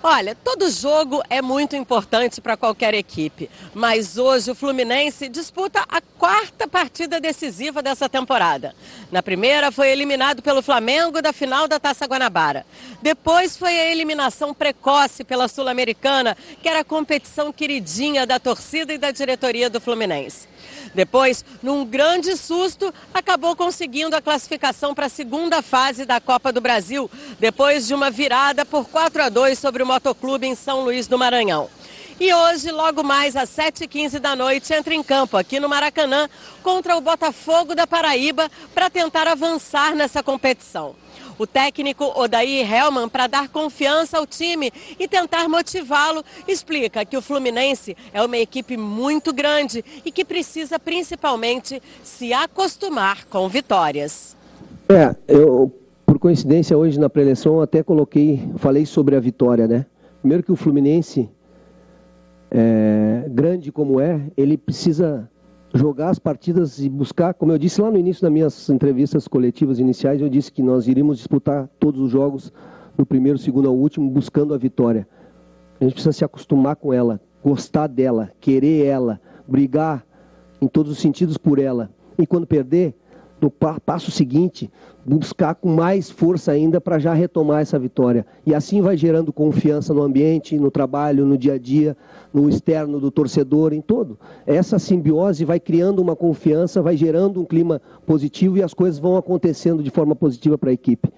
Olha, todo jogo é muito importante para qualquer equipe, mas hoje o Fluminense disputa a quarta partida decisiva dessa temporada. Na primeira foi eliminado pelo Flamengo da final da Taça Guanabara. Depois foi a eliminação precoce pela Sul-Americana, que era a competição queridinha da torcida e da diretoria do Fluminense. Depois, num grande susto, acabou conseguindo a classificação para a segunda fase da Copa do Brasil, depois de uma virada por 4 a 2 sobre o Motoclube em São Luís do Maranhão. E hoje, logo mais às 7h15 da noite, entra em campo aqui no Maracanã contra o Botafogo da Paraíba para tentar avançar nessa competição. O técnico Odair Helman, para dar confiança ao time e tentar motivá-lo, explica que o Fluminense é uma equipe muito grande e que precisa principalmente se acostumar com vitórias. É, eu, por coincidência, hoje na preleção até coloquei, falei sobre a vitória, né? Primeiro que o Fluminense, é, grande como é, ele precisa jogar as partidas e buscar, como eu disse lá no início das minhas entrevistas coletivas iniciais, eu disse que nós iríamos disputar todos os jogos do primeiro, segundo ao último, buscando a vitória. A gente precisa se acostumar com ela, gostar dela, querer ela, brigar em todos os sentidos por ela. E quando perder, no passo seguinte, buscar com mais força ainda para já retomar essa vitória. E assim vai gerando confiança no ambiente, no trabalho, no dia a dia, no externo do torcedor, em todo. Essa simbiose vai criando uma confiança, vai gerando um clima positivo e as coisas vão acontecendo de forma positiva para a equipe.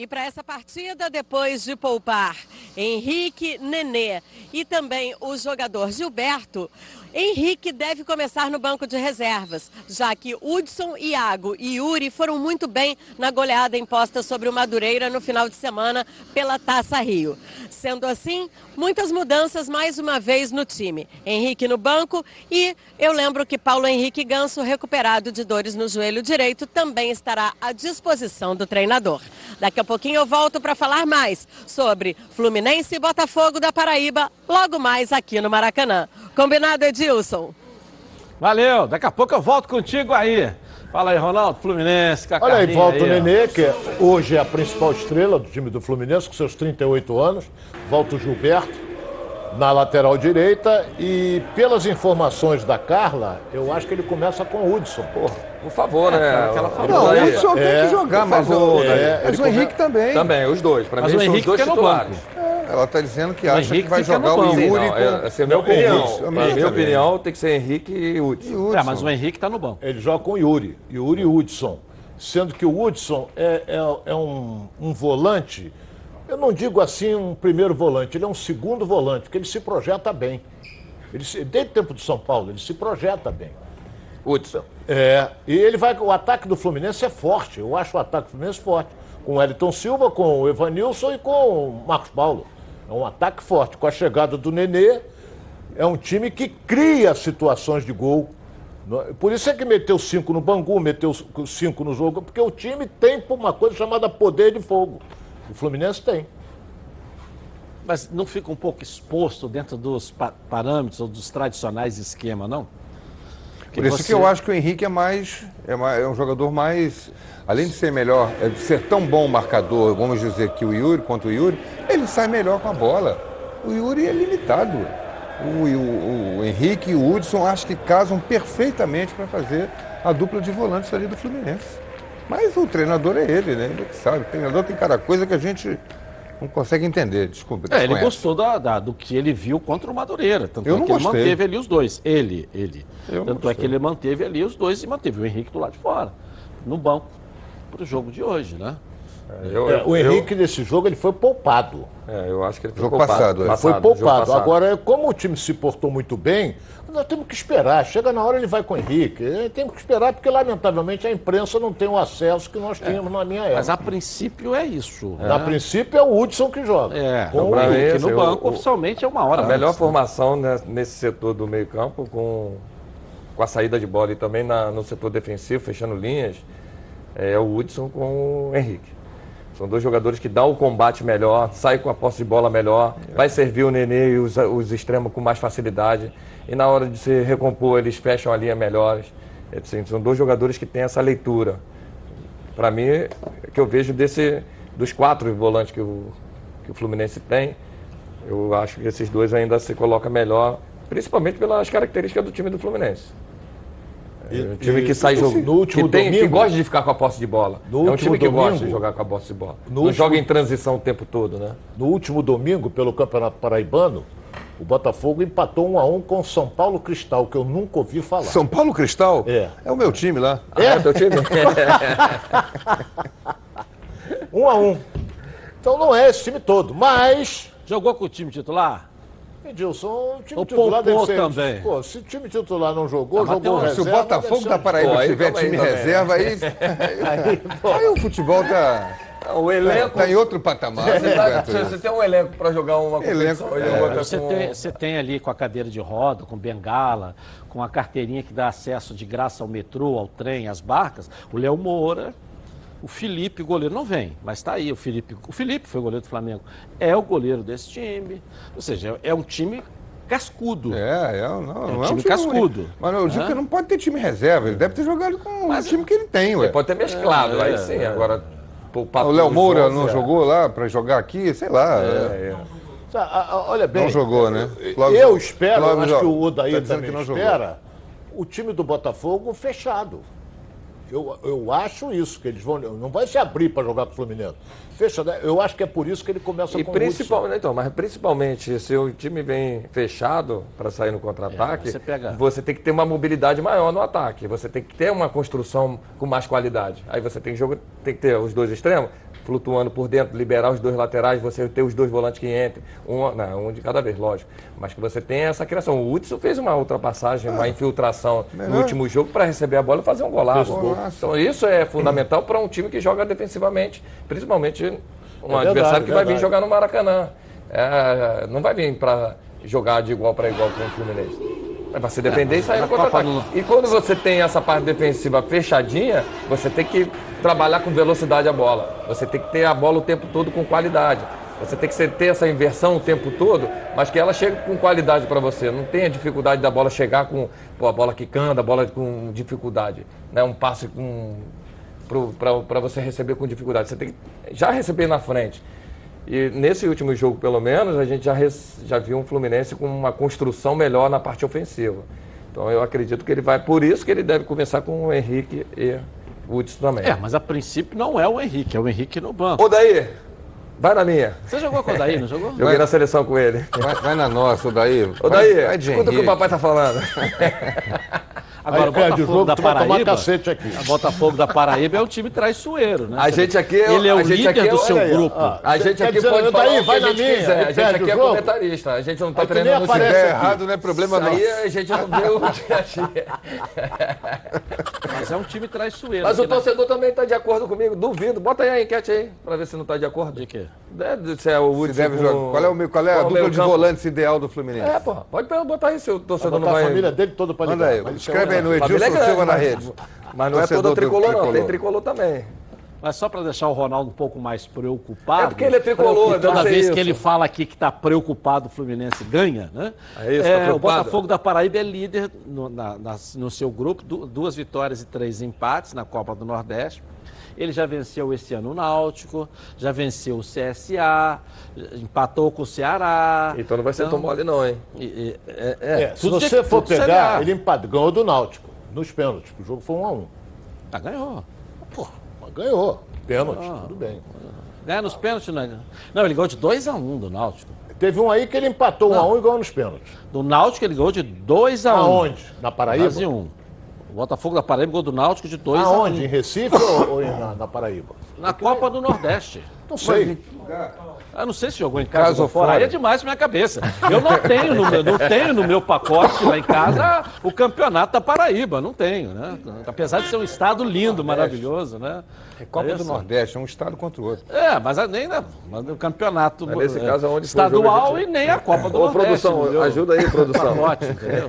E para essa partida, depois de poupar Henrique Nenê e também o jogador Gilberto, Henrique deve começar no banco de reservas, já que Hudson, Iago e Yuri foram muito bem na goleada imposta sobre o Madureira no final de semana pela Taça Rio. Sendo assim, muitas mudanças mais uma vez no time. Henrique no banco e eu lembro que Paulo Henrique Ganso, recuperado de dores no joelho direito, também estará à disposição do treinador. Daqui a pouquinho eu volto para falar mais sobre Fluminense e Botafogo da Paraíba, logo mais aqui no Maracanã. Combinado, Edilson? Valeu, daqui a pouco eu volto contigo aí. Fala aí, Ronaldo, Fluminense, Olha aí, volta aí, o Nenê, que hoje é a principal estrela do time do Fluminense, com seus 38 anos. Volta o Gilberto na lateral direita e pelas informações da Carla, eu acho que ele começa com o Hudson. Porra, por favor, né? É, aquela não, o Hudson tem é, que jogar, mas, o, é, mas o Henrique come... também. Também, os dois. Para mim, são os dois titulares. Ela está dizendo que acha que vai jogar o Yuri não, com... É, essa é a minha opinião. A minha, minha opinião tem que ser Henrique e Hudson. É, mas o Henrique está no banco. Ele joga com o Yuri. Yuri e Hudson. Sendo que o Hudson é, é, é um, um volante, eu não digo assim um primeiro volante, ele é um segundo volante, porque ele se projeta bem. Ele se, desde o tempo de São Paulo, ele se projeta bem. Hudson. É, e ele vai. O ataque do Fluminense é forte. Eu acho o ataque do Fluminense forte. Com o Elton Silva, com o Evanilson e com o Marcos Paulo. É um ataque forte. Com a chegada do Nenê, é um time que cria situações de gol. Por isso é que meteu cinco no Bangu, meteu cinco no jogo, porque o time tem uma coisa chamada poder de fogo. O Fluminense tem. Mas não fica um pouco exposto dentro dos pa parâmetros ou dos tradicionais esquema, não? Por isso você... que eu acho que o Henrique é mais, é mais, é um jogador mais, além de ser melhor, é de ser tão bom marcador, vamos dizer que o Yuri, quanto o Yuri, ele sai melhor com a bola. O Yuri é limitado. O, o, o Henrique e o Hudson acho que casam perfeitamente para fazer a dupla de volantes ali do Fluminense. Mas o treinador é ele, né? Ele que sabe. O treinador tem cada coisa que a gente não consegue entender, desculpa. É, ele gostou da, da, do que ele viu contra o Madureira. Tanto eu é que gostei. ele manteve ali os dois. Ele, ele. Eu tanto é que ele manteve ali os dois e manteve o Henrique do lado de fora, no banco, para o jogo de hoje, né? É, eu, é, o Henrique eu... nesse jogo ele foi poupado. É, eu acho que ele foi jogo poupado. Passado, passado, foi poupado. Agora, como o time se portou muito bem, nós temos que esperar. Chega na hora ele vai com o Henrique. Temos que esperar porque, lamentavelmente, a imprensa não tem o acesso que nós é. tínhamos é, na minha época. Mas a princípio é isso. Né? A princípio é o Hudson que joga. É, com o Henrique no banco, o, oficialmente é uma hora. A antes, melhor né? formação né, nesse setor do meio campo, com, com a saída de bola e também na, no setor defensivo, fechando linhas, é o Hudson com o Henrique. São dois jogadores que dão o combate melhor, saem com a posse de bola melhor, vai servir o Nenê e os, os extremos com mais facilidade. E na hora de se recompor, eles fecham a linha melhores. Assim, são dois jogadores que têm essa leitura. Para mim, que eu vejo desse, dos quatro volantes que o, que o Fluminense tem, eu acho que esses dois ainda se colocam melhor, principalmente pelas características do time do Fluminense. E, um time que sai jogando. No último que, tem, domingo, que gosta de ficar com a posse de bola. é um time que domingo, gosta de jogar com a posse de bola. Não último, joga em transição o tempo todo, né? No último domingo, pelo Campeonato Paraibano, o Botafogo empatou 1 um a 1 um com o São Paulo Cristal, que eu nunca ouvi falar. São Paulo Cristal? É. É o meu time lá. É, é o teu time? 1 um a 1 um. Então não é esse time todo, mas. Jogou com o time titular? Edilson, o time o titular deve ser... também. Pô, se o time titular não jogou, ah, jogou reserva... Se o Botafogo da Paraíba pô, tiver time aí, reserva, aí, aí, aí, o futebol tá... O elenco. Tá, em outro patamar. Você, tá, você tem um elenco para jogar uma competição. Elenco, é, você, com... tem, você tem ali com a cadeira de roda, com bengala, com a carteirinha que dá acesso de graça ao metrô, ao trem, às barcas. O Léo Moura, o Felipe, goleiro, não vem, mas está aí. O Felipe, o Felipe foi goleiro do Flamengo. É o goleiro desse time. Ou seja, é um time cascudo. É, é, não, não é um, é um time, time cascudo. Ruim. Mas eu digo que não pode ter time reserva. Ele deve ter jogado com mas, o time que ele tem. Ué. Ele pode ter mesclado, é, aí sim. É. Agora, o Léo Moura não é. jogou lá para jogar aqui, sei lá. É, Olha bem. Não jogou, né? Flávio, eu espero, Flávio, acho que o Odair tá também espera, jogou. o time do Botafogo fechado. Eu, eu acho isso, que eles vão. Não vai se abrir para jogar com o Fluminense. Fecha, né? Eu acho que é por isso que ele começa e com principalmente, então, Mas principalmente, se o time vem fechado para sair no contra-ataque, é, você, pega... você tem que ter uma mobilidade maior no ataque. Você tem que ter uma construção com mais qualidade. Aí você tem, jogo, tem que ter os dois extremos, flutuando por dentro, liberar os dois laterais, você ter os dois volantes que entrem, um, não, um de cada vez, lógico. Mas que você tenha essa criação. O Hudson fez uma ultrapassagem, uma ah, infiltração no último jogo para receber a bola e fazer um golaço. Então isso é fundamental para um time que joga defensivamente, principalmente um é adversário que vai vir jogar no Maracanã. É, não vai vir para jogar de igual para igual com o Fluminense. É para se defender e sair no contra-ataque. E quando você tem essa parte defensiva fechadinha, você tem que trabalhar com velocidade a bola. Você tem que ter a bola o tempo todo com qualidade. Você tem que ter essa inversão o tempo todo, mas que ela chegue com qualidade para você. Não tenha dificuldade da bola chegar com pô, a bola quicando, a bola com dificuldade. Né? Um passe para você receber com dificuldade. Você tem que já receber na frente. E nesse último jogo, pelo menos, a gente já, já viu um Fluminense com uma construção melhor na parte ofensiva. Então eu acredito que ele vai, por isso que ele deve começar com o Henrique e o Hudson também. É, mas a princípio não é o Henrique, é o Henrique no banco. Ô daí, vai na minha. Você jogou com o Daí, não jogou? Joguei vai, na seleção com ele. Vai, vai na nossa, o Daí. Ô daí, vai, vai escuta o que o papai tá falando. Agora, o Botafogo o jogo, da Paraíba. Cacete aqui. A Botafogo da Paraíba é um time traiçoeiro, né? A gente aqui é, Ele é o líder do seu grupo. a gente aqui dizer, pode falar daí, vai na minha, quiser. A gente aqui é comentarista. A gente não tá treinando no Se der errado, não é problema não. Aí a gente não vê o dia a dia. Mas é um time traiçoeiro. Mas o torcedor também tá de acordo comigo. Duvido. Bota aí a enquete aí, pra ver se não tá de acordo. De quê? Se é o Wood deve jogar. Qual é, o, qual é a dupla de volantes ideal do Fluminense? É, pô. Pode botar aí se o torcedor não vai... a família dele toda pra ligar. Manda aí. Escreve aí no Edilson Silva na rede. Mas não é todo tricolor, não. Tem tricolor também. Mas só para deixar o Ronaldo um pouco mais preocupado. É porque ele é tricolor, Toda vez isso. que ele fala aqui que está preocupado, o Fluminense ganha, né? É isso, tá é, o Botafogo da Paraíba é líder no, na, na, no seu grupo, duas vitórias e três empates na Copa do Nordeste. Ele já venceu esse ano o Náutico, já venceu o CSA, empatou com o Ceará. Então não vai ser então, tão mole, não, hein? É, é, é, se você for pegar, ele empatou, ganhou do Náutico, nos pênaltis. O jogo foi um a um. Ah, ganhou. Pô, mas ganhou. Pênalti, ah, tudo bem. Ganha nos pênaltis, não é? Não, ele ganhou de 2x1 um do Náutico. Teve um aí que ele empatou 1x1 um, um e ganhou nos pênaltis. Do Náutico ele ganhou de 2x1. Um. Aonde? Na Paraíba? Quase um. O Botafogo da Paraíba ganhou do Náutico de 2 Aonde? Em Recife ou, ou na, na, Paraíba? Na Copa do Nordeste. Não sei. Eu não sei se jogou em casa ou fora. Aí é demais minha cabeça. Eu não tenho, no meu, não tenho no meu pacote lá em casa o campeonato da Paraíba. Não tenho, né? Apesar de ser um estado lindo, maravilhoso, né? É Copa é do Nordeste, é um estado contra o outro. É, mas nem né, o campeonato mas nesse caso, onde estadual e nem a Copa do Ô, Nordeste. produção, entendeu? ajuda aí, produção. Pacote, entendeu?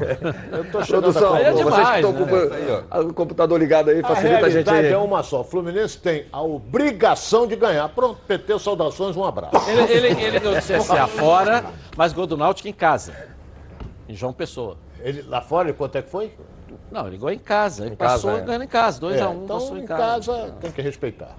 Eu tô produção, aí é demais, vocês que estão com o computador ligado aí, facilita a, a gente aí. é uma só. O Fluminense tem a obrigação de ganhar. Pronto, PT, saudações, um abraço. Ele, ele, ele ganhou do CSA fora, mas gol do Náutico em casa. Em João Pessoa. Ele, lá fora, quanto é que foi? Não, ele ganhou em casa. Ele em passou casa, é. ganhando em casa. 2x1 é, um, então, passou em casa. casa tem que respeitar.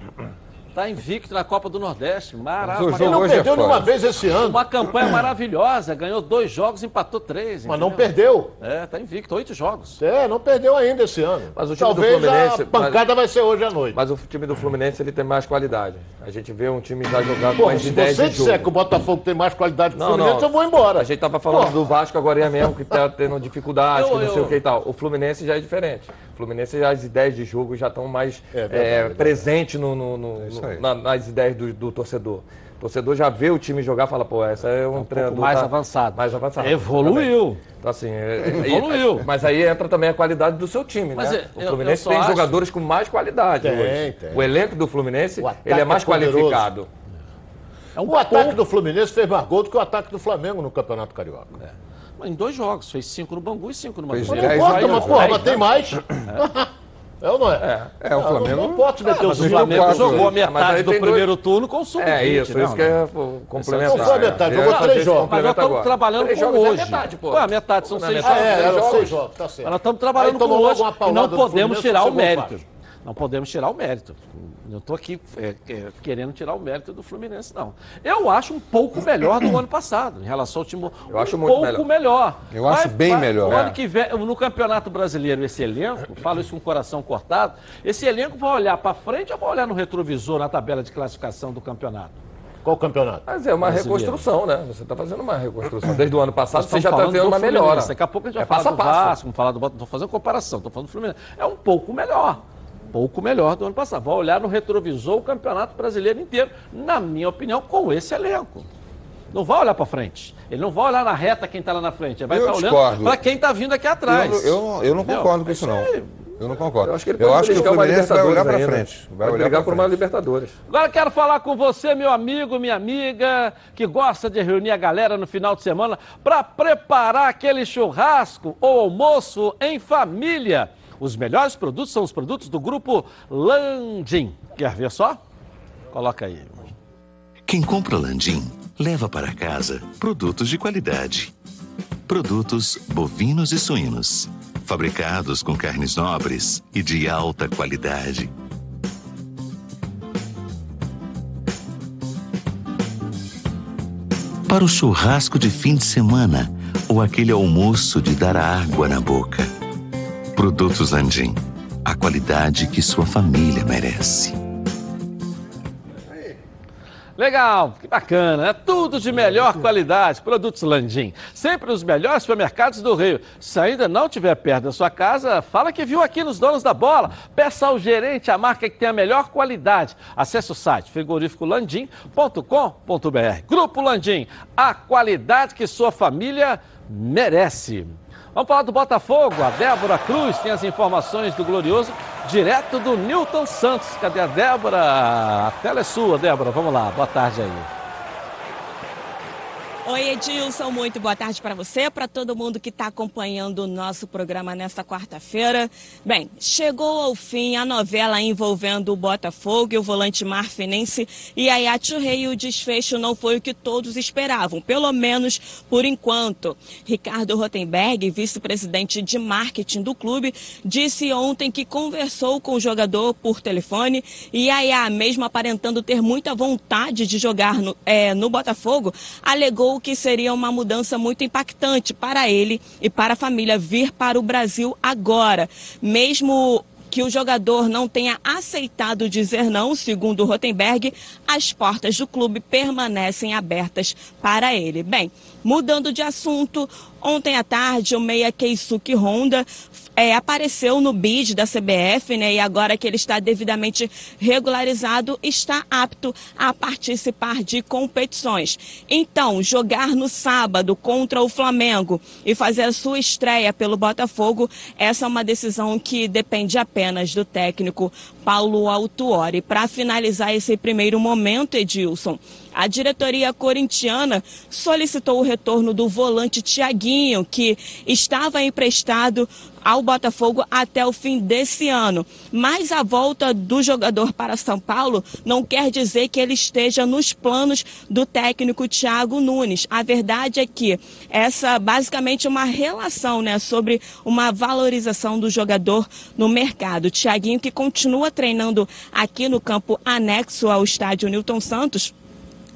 Está invicto na Copa do Nordeste. Maravilhoso. Ele não perdeu é nenhuma vez esse ano. Uma campanha maravilhosa. Ganhou dois jogos, empatou três. Mas entendeu? não perdeu. É, está invicto. Oito jogos. É, não perdeu ainda esse ano. Mas o time Talvez do Fluminense. A pancada mas, vai ser hoje à noite. Mas o time do Fluminense ele tem mais qualidade. A gente vê um time já jogando Pô, mais de 10 Se você disser que o Botafogo tem mais qualidade que o Fluminense, não. eu vou embora. A gente tava falando Pô. do Vasco agora mesmo, que tá tendo dificuldade, eu, que não eu... sei o que e tal. O Fluminense já é diferente. O Fluminense já as ideias de jogo já estão mais é, é, presentes no, no, no, é na, nas ideias do, do torcedor. O torcedor já vê o time jogar e fala, pô, essa é um, um treinador. mais tá, avançado. Mais avançado. Evoluiu. Então, assim, é, Evoluiu. É, mas aí entra também a qualidade do seu time, mas né? o Fluminense tem acho... jogadores com mais qualidade tem, hoje. Tem. O elenco do Fluminense, ele é mais é qualificado. É um o ataque do Fluminense fez mais gol do que o ataque do Flamengo no Campeonato Carioca. É. Em dois jogos, fez cinco no Bangu e cinco no Bangu. Não importa, mas, porra, mas tem mais. É. É ou não é? É, é o Flamengo. Não, não pode meter ah, o Flamengo jogou a metade do primeiro dois... turno com o sub É isso, isso que é complementar. Não foi a metade, jogou três jogos. Mas nós estamos trabalhando três com hoje. É metade, pô. Ué, a metade são seis jogos. É, eram seis jogos, tá certo. Nós estamos trabalhando com hoje e não podemos tirar o mérito. Não podemos tirar o mérito. Não estou aqui é, é, querendo tirar o mérito do Fluminense, não. Eu acho um pouco melhor do ano passado, em relação ao time. Eu acho um muito pouco melhor. melhor. Eu vai, acho bem vai, melhor. O ano que vem, no Campeonato Brasileiro, esse elenco, falo isso com o coração cortado, esse elenco vai olhar para frente ou vai olhar no retrovisor na tabela de classificação do campeonato? Qual campeonato? Mas é uma Brasileiro. reconstrução, né? Você está fazendo uma reconstrução. Desde o ano passado você já está tendo uma melhora. Daqui a pouco a gente vai é falar do Vasco, vamos falar do Estou fazendo comparação, estou falando do Fluminense. É um pouco melhor pouco melhor do ano passado. Vai olhar no retrovisor o Campeonato Brasileiro inteiro, na minha opinião, com esse elenco. Não vai olhar para frente. Ele não vai olhar na reta quem está lá na frente. Ele vai estar tá olhando para quem está vindo aqui atrás. Eu, eu, eu não concordo com isso, não. Eu não concordo. Eu acho que, ele eu acho que o Fluminense vai olhar para frente. Vai, vai brigar por uma Libertadores. Agora quero falar com você, meu amigo, minha amiga, que gosta de reunir a galera no final de semana para preparar aquele churrasco ou almoço em família. Os melhores produtos são os produtos do grupo Landim. Quer ver só? Coloca aí. Quem compra Landim leva para casa produtos de qualidade. Produtos bovinos e suínos, fabricados com carnes nobres e de alta qualidade. Para o churrasco de fim de semana ou aquele almoço de dar água na boca. Produtos Landim. A qualidade que sua família merece. Legal, que bacana, é tudo de melhor qualidade. Produtos Landim, sempre os melhores supermercados do Rio. Se ainda não estiver perto da sua casa, fala que viu aqui nos Donos da Bola. Peça ao gerente a marca que tem a melhor qualidade. Acesse o site frigoríficolandim.com.br. Grupo Landim, a qualidade que sua família merece. Vamos falar do Botafogo. A Débora Cruz tem as informações do Glorioso direto do Newton Santos. Cadê a Débora? A tela é sua, Débora. Vamos lá. Boa tarde aí. Oi, Edilson, muito boa tarde para você, para todo mundo que está acompanhando o nosso programa nesta quarta-feira. Bem, chegou ao fim a novela envolvendo o Botafogo e o volante marfinense e a Rei. O desfecho não foi o que todos esperavam, pelo menos por enquanto. Ricardo Rotenberg, vice-presidente de marketing do clube, disse ontem que conversou com o jogador por telefone e a mesmo aparentando ter muita vontade de jogar no, é, no Botafogo, alegou que seria uma mudança muito impactante para ele e para a família vir para o Brasil agora. Mesmo que o jogador não tenha aceitado dizer não, segundo Rotenberg, as portas do clube permanecem abertas para ele. Bem, mudando de assunto, ontem à tarde o meia Keisuke Honda é, apareceu no bid da CBF, né? E agora que ele está devidamente regularizado, está apto a participar de competições. Então, jogar no sábado contra o Flamengo e fazer a sua estreia pelo Botafogo, essa é uma decisão que depende apenas do técnico Paulo Autuori. Para finalizar esse primeiro momento, Edilson, a diretoria corintiana solicitou o retorno do volante Tiaguinho, que estava emprestado ao Botafogo até o fim desse ano. Mas a volta do jogador para São Paulo não quer dizer que ele esteja nos planos do técnico Thiago Nunes. A verdade é que essa basicamente uma relação né, sobre uma valorização do jogador no mercado. Thiaguinho que continua treinando aqui no campo anexo ao estádio Newton Santos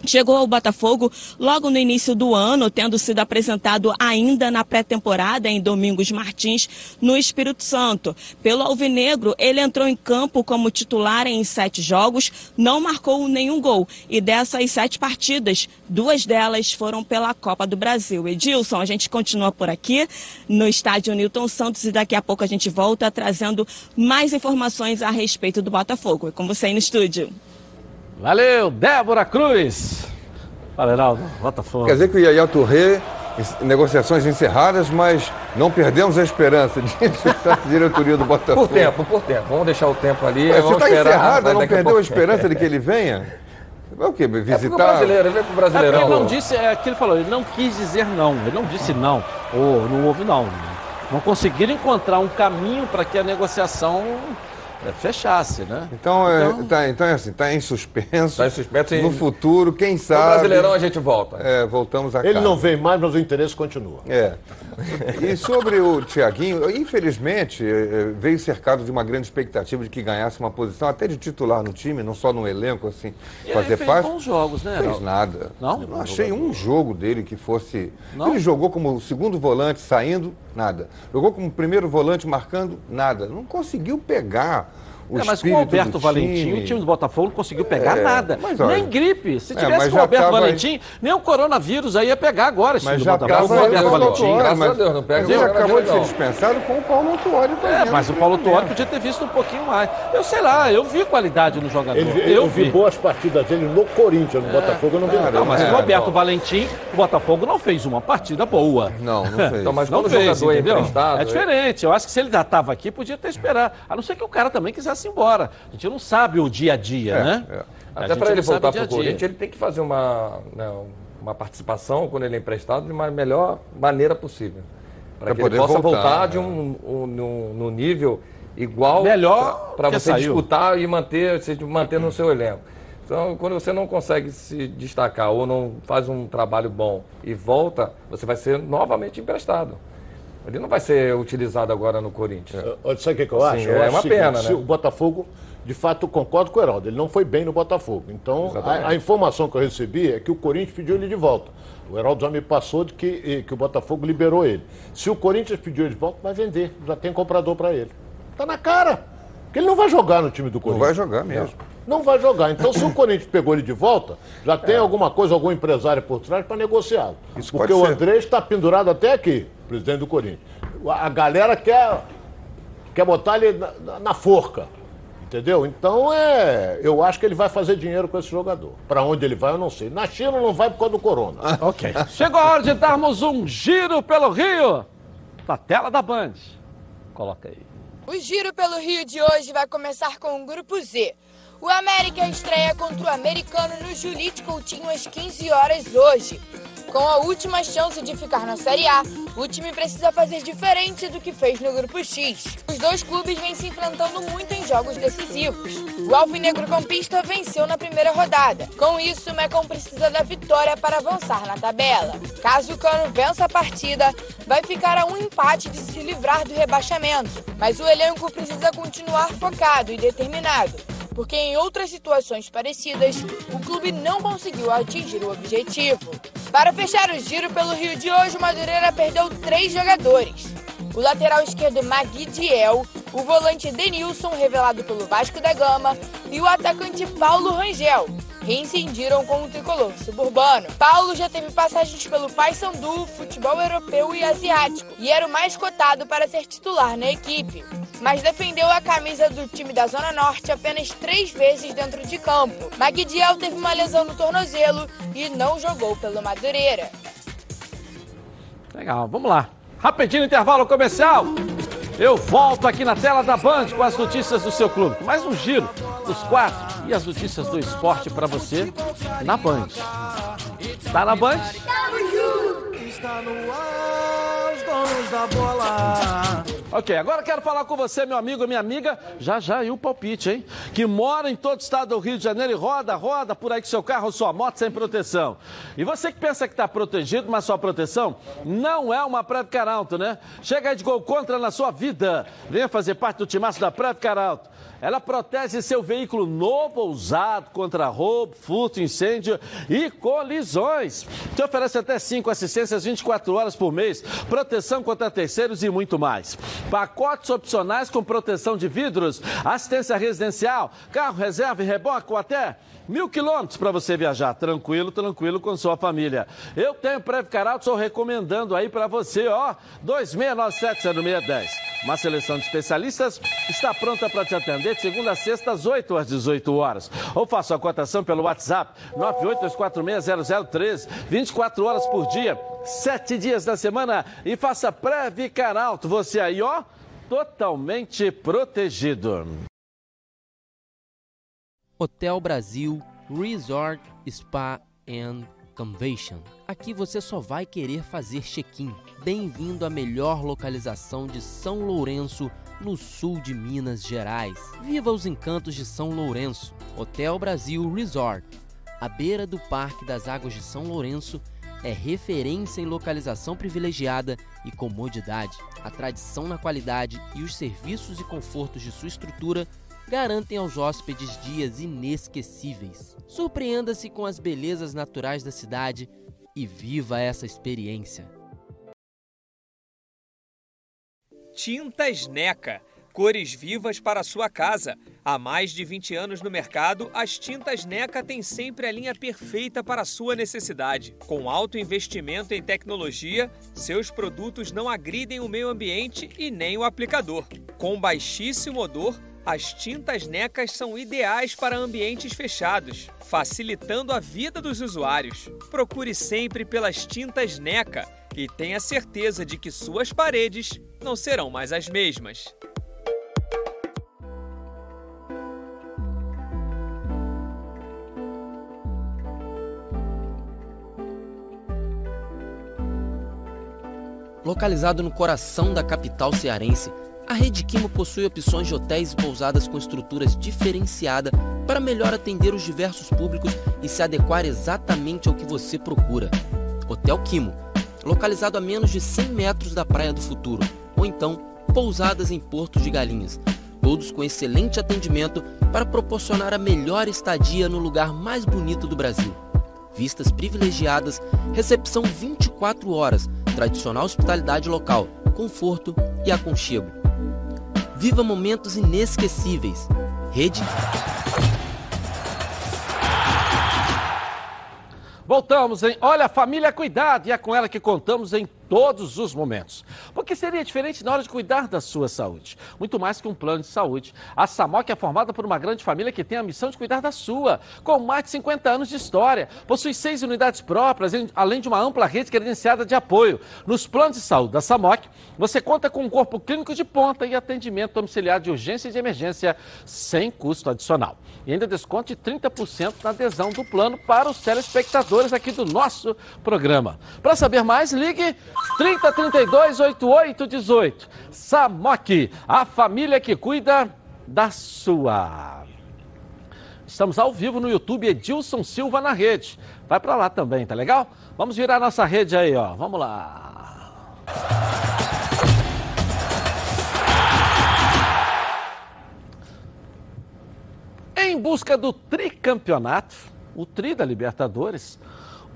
Chegou ao Botafogo logo no início do ano, tendo sido apresentado ainda na pré-temporada em Domingos Martins, no Espírito Santo. Pelo Alvinegro, ele entrou em campo como titular em sete jogos, não marcou nenhum gol. E dessas sete partidas, duas delas foram pela Copa do Brasil. Edilson, a gente continua por aqui no estádio Newton Santos e daqui a pouco a gente volta trazendo mais informações a respeito do Botafogo. É com você aí no estúdio. Valeu, Débora Cruz. Fala, Heraldo, Botafogo. Quer dizer que o Yaya Touré, negociações encerradas, mas não perdemos a esperança de estar na diretoria do Botafogo. Por tempo, por tempo. Vamos deixar o tempo ali. Ué, você está encerrado, não perdeu a, a esperança de que ele venha? É o quê? Visitar? É o brasileiro, ele veio pro Brasileirão. É ele não disse, é aquilo que ele falou, ele não quis dizer não, ele não disse não, ou não houve não. Não conseguiram encontrar um caminho para que a negociação é, fechasse, né? Então, é, então... É, tá, então é assim, está em suspenso. Está em suspenso. No futuro, quem sabe... No Brasileirão a gente volta. É, voltamos a Ele casa. não vem mais, mas o interesse continua. É. E sobre o Tiaguinho, infelizmente, é, veio cercado de uma grande expectativa de que ganhasse uma posição até de titular no time, não só no elenco, assim, e fazer fez parte. bons jogos, né? Fez nada. Não? não achei um jogo dele que fosse... Não? Ele jogou como segundo volante, saindo, nada. Jogou como primeiro volante, marcando, nada. Não conseguiu pegar o é, mas com o Alberto Valentim, o time do Botafogo não conseguiu pegar é, nada. Mas, olha, nem gripe. Se é, tivesse com o Alberto Valentim, aí... nem o coronavírus aí ia pegar agora. Mas já Botafogo, o Alberto Valentim. Graças a Deus, não pega Ele acabou de ser dispensado com o Paulo Tuori. É, mas o Paulo Tuori podia ter visto um pouquinho mais. Eu sei lá, eu vi qualidade no jogador. Ele, eu, vi. vi boas partidas dele no Corinthians, no é. Botafogo eu não vi nada. Não, mas o Roberto Valentim, o Botafogo não fez uma partida boa. Não, não fez. Então, mas não quando fez, o jogador é emprestado... É diferente. Eu acho que se ele já estava aqui, podia ter esperado. A não ser que o cara também quisesse ir embora gente não sabe o dia a dia, é, né? É. Até para ele voltar para o Corinthians, ele tem que fazer uma, né, uma participação quando ele é emprestado de uma melhor maneira possível. Para que ele possa voltar, voltar de um, um, no, no nível igual melhor para você saiu. disputar e manter, se manter no seu elenco. Então, quando você não consegue se destacar ou não faz um trabalho bom e volta, você vai ser novamente emprestado. Ele não vai ser utilizado agora no Corinthians. Sabe o que, que eu acho? Sim, eu é uma pena, né? O Botafogo de fato, concordo com o Heraldo, ele não foi bem no Botafogo. Então, a, a, informação que eu recebi é que o Corinthians pediu ele de volta. O Heraldo já me passou de que, que o Botafogo liberou ele. Se o Corinthians pediu ele de volta, vai vender. Já tem comprador para ele. Tá na cara. Porque ele não vai jogar no time do Corinthians. Não vai jogar mesmo. Não, não vai jogar. Então, se o Corinthians pegou ele de volta, já tem é. alguma coisa, algum empresário por trás para negociá-lo. Porque o André está pendurado até aqui, presidente do Corinthians. A galera quer, quer botar ele na, na forca. Entendeu? Então é. Eu acho que ele vai fazer dinheiro com esse jogador. Para onde ele vai, eu não sei. Na China não vai por causa do corona. Ah, ok. Chegou a hora de darmos um giro pelo Rio. Na tela da Band. Coloca aí. O giro pelo Rio de hoje vai começar com o grupo Z. O América estreia contra o americano no Julite Coutinho às 15 horas hoje. Com a última chance de ficar na Série A, o time precisa fazer diferente do que fez no Grupo X. Os dois clubes vêm se enfrentando muito em jogos decisivos. O Alvinegro Campista venceu na primeira rodada. Com isso, o Mecon precisa da vitória para avançar na tabela. Caso o Cano vença a partida, vai ficar a um empate de se livrar do rebaixamento. Mas o elenco precisa continuar focado e determinado porque em outras situações parecidas, o clube não conseguiu atingir o objetivo. Para fechar o giro pelo Rio de hoje, o Madureira perdeu três jogadores. O lateral esquerdo Magui Diel, o volante Denilson, revelado pelo Vasco da Gama, e o atacante Paulo Rangel, reincendiram com o tricolor suburbano. Paulo já teve passagens pelo Paysandu, futebol europeu e asiático, e era o mais cotado para ser titular na equipe mas defendeu a camisa do time da Zona Norte apenas três vezes dentro de campo. Magdiel teve uma lesão no tornozelo e não jogou pelo Madureira. Legal, vamos lá. Rapidinho intervalo comercial. Eu volto aqui na tela da Band com as notícias do seu clube. Mais um giro dos quatro e as notícias do esporte para você na Band. Tá na Band? Está no ar, donos da bola. Ok, agora quero falar com você, meu amigo minha amiga, já já e o palpite, hein? Que mora em todo o estado do Rio de Janeiro e roda, roda por aí com seu carro ou sua moto sem proteção. E você que pensa que está protegido, mas sua proteção não é uma Preve Caralto, né? Chega aí de gol contra na sua vida. Venha fazer parte do timaço da Preve Caralto. Ela protege seu veículo novo ou usado contra roubo, furto, incêndio e colisões. Te oferece até 5 assistências 24 horas por mês, proteção contra terceiros e muito mais. Pacotes opcionais com proteção de vidros, assistência residencial, carro reserva e reboque ou até Mil quilômetros para você viajar, tranquilo, tranquilo com sua família. Eu tenho Previcar estou recomendando aí para você, ó, 26970610. Uma seleção de especialistas está pronta para te atender de segunda a sexta, às 8 às 18 horas. Ou faça a cotação pelo WhatsApp 982460013, 24 horas por dia, 7 dias da semana e faça Previcar Alto. Você aí, ó, totalmente protegido. Hotel Brasil Resort Spa and Convention. Aqui você só vai querer fazer check-in. Bem-vindo à melhor localização de São Lourenço, no sul de Minas Gerais. Viva os encantos de São Lourenço. Hotel Brasil Resort, à beira do Parque das Águas de São Lourenço, é referência em localização privilegiada e comodidade. A tradição na qualidade e os serviços e confortos de sua estrutura garantem aos hóspedes dias inesquecíveis. Surpreenda-se com as belezas naturais da cidade e viva essa experiência. Tintas Neca. Cores vivas para sua casa. Há mais de 20 anos no mercado, as tintas NECA têm sempre a linha perfeita para sua necessidade. Com alto investimento em tecnologia, seus produtos não agridem o meio ambiente e nem o aplicador. Com baixíssimo odor, as tintas NECAS são ideais para ambientes fechados, facilitando a vida dos usuários. Procure sempre pelas tintas NECA e tenha certeza de que suas paredes não serão mais as mesmas. Localizado no coração da capital cearense, a Rede Quimo possui opções de hotéis e pousadas com estruturas diferenciadas para melhor atender os diversos públicos e se adequar exatamente ao que você procura. Hotel Quimo, localizado a menos de 100 metros da Praia do Futuro, ou então pousadas em Portos de Galinhas, todos com excelente atendimento para proporcionar a melhor estadia no lugar mais bonito do Brasil. Vistas privilegiadas, recepção 24 horas, tradicional hospitalidade local, conforto e aconchego. Viva momentos inesquecíveis. Rede. Voltamos, hein? Olha, família, cuidado! E é com ela que contamos em todos os momentos. Porque seria diferente na hora de cuidar da sua saúde. Muito mais que um plano de saúde. A Samok é formada por uma grande família que tem a missão de cuidar da sua. Com mais de 50 anos de história, possui seis unidades próprias, além de uma ampla rede credenciada de apoio. Nos planos de saúde da Samok, você conta com um corpo clínico de ponta e atendimento domiciliar de urgência e de emergência sem custo adicional. E ainda desconto de 30% na adesão do plano para os telespectadores aqui do nosso programa. Para saber mais, ligue 3032 8818. Samok, a família que cuida da sua. Estamos ao vivo no YouTube Edilson Silva na rede. Vai para lá também, tá legal? Vamos virar nossa rede aí, ó. Vamos lá. Em busca do tricampeonato, o tri da Libertadores,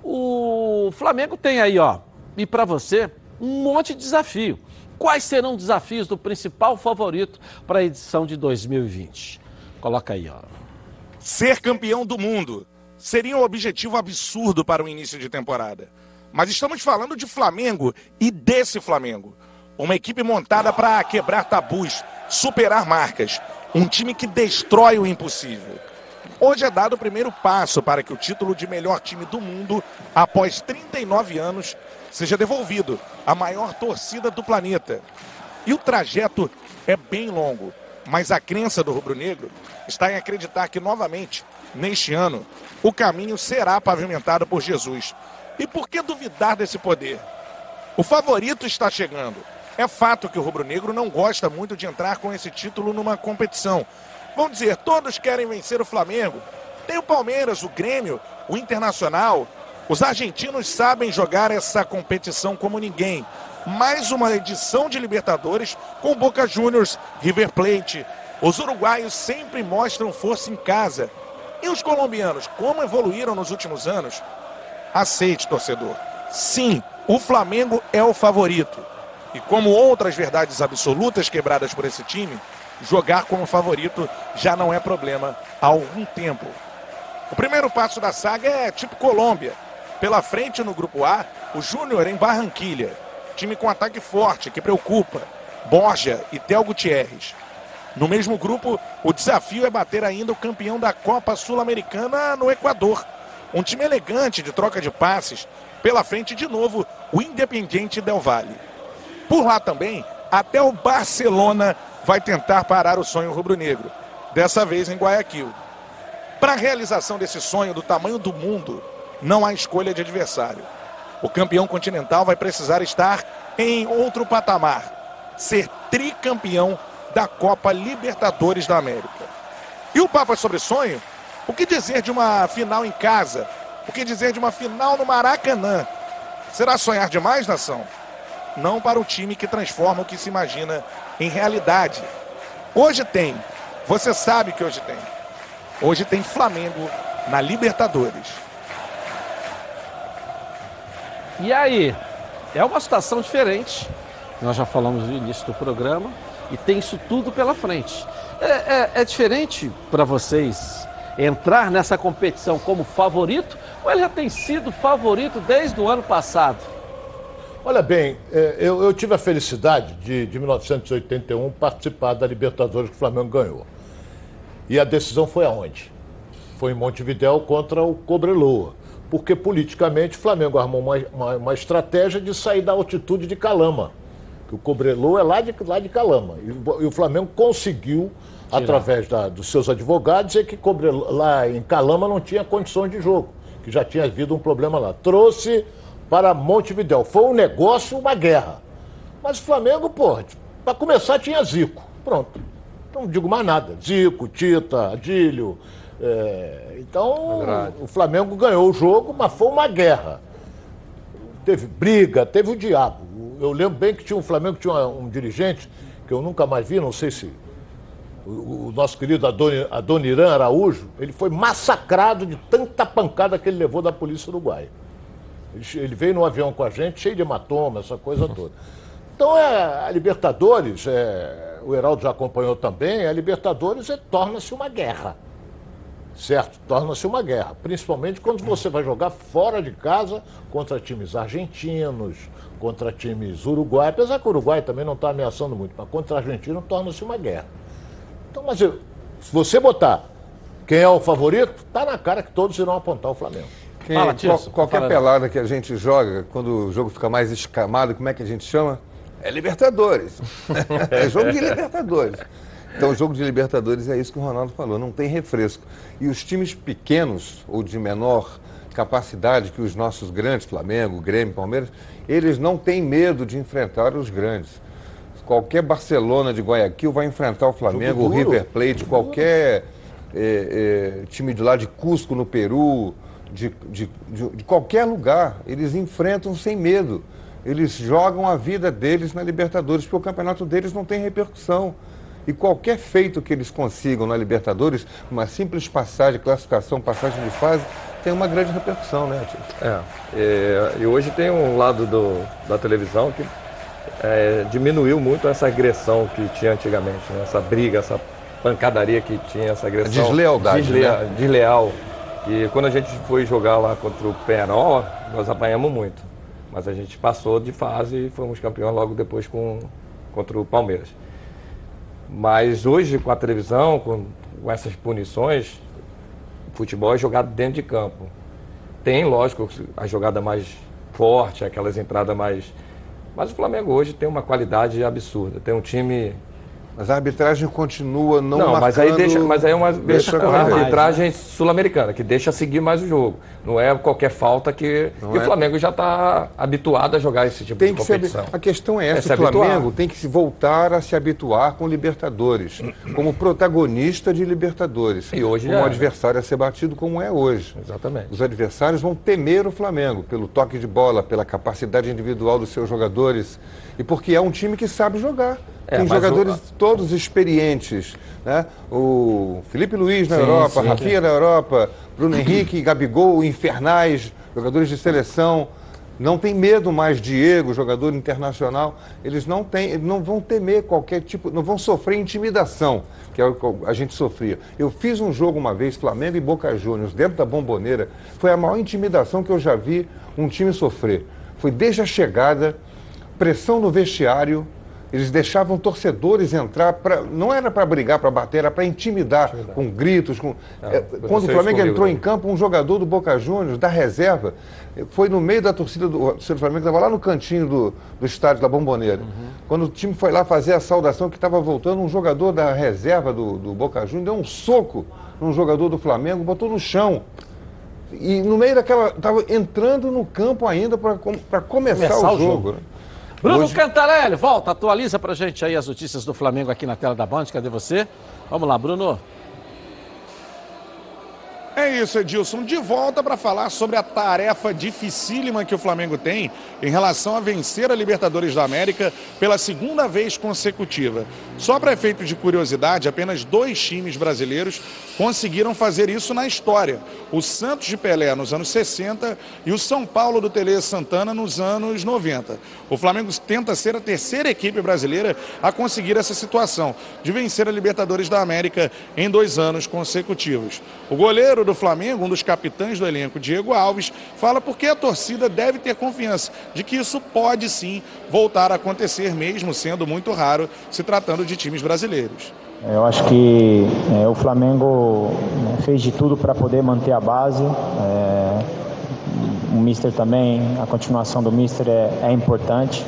o Flamengo tem aí, ó, e para você, um monte de desafio. Quais serão os desafios do principal favorito para a edição de 2020? Coloca aí, ó. Ser campeão do mundo seria um objetivo absurdo para o início de temporada. Mas estamos falando de Flamengo e desse Flamengo. Uma equipe montada para quebrar tabus, superar marcas. Um time que destrói o impossível. Hoje é dado o primeiro passo para que o título de melhor time do mundo, após 39 anos, seja devolvido à maior torcida do planeta. E o trajeto é bem longo, mas a crença do rubro-negro está em acreditar que novamente, neste ano, o caminho será pavimentado por Jesus. E por que duvidar desse poder? O favorito está chegando. É fato que o rubro-negro não gosta muito de entrar com esse título numa competição. Vamos dizer, todos querem vencer o Flamengo. Tem o Palmeiras, o Grêmio, o Internacional, os argentinos sabem jogar essa competição como ninguém. Mais uma edição de Libertadores com Boca Juniors, River Plate. Os uruguaios sempre mostram força em casa. E os colombianos, como evoluíram nos últimos anos? Aceite, torcedor. Sim, o Flamengo é o favorito. E como outras verdades absolutas quebradas por esse time, jogar como favorito já não é problema há algum tempo. O primeiro passo da saga é tipo Colômbia. Pela frente no grupo A, o Júnior em Barranquilha. Time com ataque forte, que preocupa. Borja e Tel Gutierrez. No mesmo grupo, o desafio é bater ainda o campeão da Copa Sul-Americana no Equador. Um time elegante de troca de passes. Pela frente, de novo, o Independiente Del Valle. Por lá também, até o Barcelona vai tentar parar o sonho rubro-negro. Dessa vez em Guayaquil. Para a realização desse sonho do tamanho do mundo, não há escolha de adversário. O campeão continental vai precisar estar em outro patamar, ser tricampeão da Copa Libertadores da América. E o papo é sobre sonho? O que dizer de uma final em casa? O que dizer de uma final no Maracanã? Será sonhar demais, nação? Não para o time que transforma o que se imagina em realidade. Hoje tem, você sabe que hoje tem. Hoje tem Flamengo na Libertadores. E aí, é uma situação diferente. Nós já falamos no início do programa e tem isso tudo pela frente. É, é, é diferente para vocês entrar nessa competição como favorito ou ele já tem sido favorito desde o ano passado? Olha bem, é, eu, eu tive a felicidade de, de 1981 participar da Libertadores que o Flamengo ganhou. E a decisão foi aonde? Foi em Montevidéu contra o Cobreloa porque politicamente o Flamengo armou uma, uma, uma, estratégia de sair da altitude de Calama. Que o Cobrelô é lá de, lá de Calama. E, e o Flamengo conseguiu, Tirar. através da, dos seus advogados, dizer que Cobrelô, lá em Calama não tinha condições de jogo, que já tinha havido um problema lá. Trouxe para Montevidéu. Foi um negócio, uma guerra. Mas o Flamengo, pô, para começar tinha Zico. Pronto. Não digo mais nada. Zico, Tita, Adílio. É, então, o Flamengo ganhou o jogo, mas foi uma guerra. Teve briga, teve o diabo. Eu lembro bem que tinha um Flamengo tinha um, um dirigente que eu nunca mais vi, não sei se o, o nosso querido Adoni, Adoniran Araújo, ele foi massacrado de tanta pancada que ele levou da polícia uruguaia. Ele, ele veio no avião com a gente, cheio de hematoma, essa coisa toda. Então, é, a Libertadores, é, o Heraldo já acompanhou também, a Libertadores é, torna-se uma guerra. Certo? Torna-se uma guerra, principalmente quando você vai jogar fora de casa contra times argentinos, contra times uruguai, apesar que o Uruguai também não está ameaçando muito, mas contra a Argentina torna-se uma guerra. Então, mas se você botar quem é o favorito, tá na cara que todos irão apontar o Flamengo. Quem, Fala, qual, qualquer pelada que a gente joga, quando o jogo fica mais escamado, como é que a gente chama? É Libertadores. é jogo de Libertadores. Então, o jogo de Libertadores é isso que o Ronaldo falou, não tem refresco. E os times pequenos ou de menor capacidade que os nossos grandes, Flamengo, Grêmio, Palmeiras, eles não têm medo de enfrentar os grandes. Qualquer Barcelona de Guayaquil vai enfrentar o Flamengo, o River Plate, qualquer é, é, time de lá de Cusco, no Peru, de, de, de, de qualquer lugar, eles enfrentam sem medo. Eles jogam a vida deles na Libertadores, porque o campeonato deles não tem repercussão. E qualquer feito que eles consigam na Libertadores, uma simples passagem, classificação, passagem de fase, tem uma grande repercussão, né, Tio? É, é, e hoje tem um lado do, da televisão que é, diminuiu muito essa agressão que tinha antigamente, né? essa briga, essa pancadaria que tinha, essa agressão. Deslealdade, deslea, né? Desleal. E quando a gente foi jogar lá contra o Penarol, nós apanhamos muito. Mas a gente passou de fase e fomos campeão logo depois com, contra o Palmeiras. Mas hoje, com a televisão, com, com essas punições, futebol é jogado dentro de campo. Tem, lógico, a jogada mais forte, aquelas entradas mais. Mas o Flamengo hoje tem uma qualidade absurda. Tem um time mas a arbitragem continua não, não marcando... mas aí deixa, mas aí é uma deixa arbitragem mais, né? sul-americana que deixa seguir mais o jogo. Não é qualquer falta que, que é. o Flamengo já está habituado a jogar esse tipo tem de competição. a questão é essa: é o Flamengo habituar. tem que se voltar a se habituar com Libertadores, como protagonista de Libertadores, e hoje como é, adversário a ser batido como é hoje. Exatamente. Os adversários vão temer o Flamengo pelo toque de bola, pela capacidade individual dos seus jogadores e porque é um time que sabe jogar. É, Tem jogadores o... todos experientes. Né? O Felipe Luiz na sim, Europa, sim, Rafinha sim. na Europa, Bruno Henrique, Gabigol, Infernais, jogadores de seleção. Não tem medo mais Diego, jogador internacional. Eles não têm, não vão temer qualquer tipo, não vão sofrer intimidação, que é o que a gente sofria. Eu fiz um jogo uma vez, Flamengo e Boca Juniors, dentro da bomboneira. Foi a maior intimidação que eu já vi um time sofrer. Foi desde a chegada, pressão no vestiário, eles deixavam torcedores entrar, pra, não era para brigar, para bater, era para intimidar, intimidar, com gritos. Com, é, quando o Flamengo entrou em campo, um jogador do Boca Juniors, da reserva, foi no meio da torcida do, do Flamengo, estava lá no cantinho do, do estádio da Bomboneira. Uhum. Quando o time foi lá fazer a saudação, que estava voltando, um jogador da reserva do, do Boca Juniors deu um soco num jogador do Flamengo, botou no chão. E no meio daquela. Estava entrando no campo ainda para começar, começar, o jogo. O jogo. Né? Bruno Hoje... Cantarelli, volta, atualiza pra gente aí as notícias do Flamengo aqui na tela da Band. Cadê você? Vamos lá, Bruno. É isso, Edilson. De volta para falar sobre a tarefa dificílima que o Flamengo tem em relação a vencer a Libertadores da América pela segunda vez consecutiva. Só para efeito de curiosidade, apenas dois times brasileiros conseguiram fazer isso na história: o Santos de Pelé nos anos 60 e o São Paulo do Tele Santana nos anos 90. O Flamengo tenta ser a terceira equipe brasileira a conseguir essa situação de vencer a Libertadores da América em dois anos consecutivos. O goleiro do Flamengo, um dos capitães do elenco, Diego Alves, fala porque a torcida deve ter confiança de que isso pode sim voltar a acontecer, mesmo sendo muito raro se tratando de times brasileiros. Eu acho que é, o Flamengo né, fez de tudo para poder manter a base. É, o Mister também, a continuação do Mister é, é importante.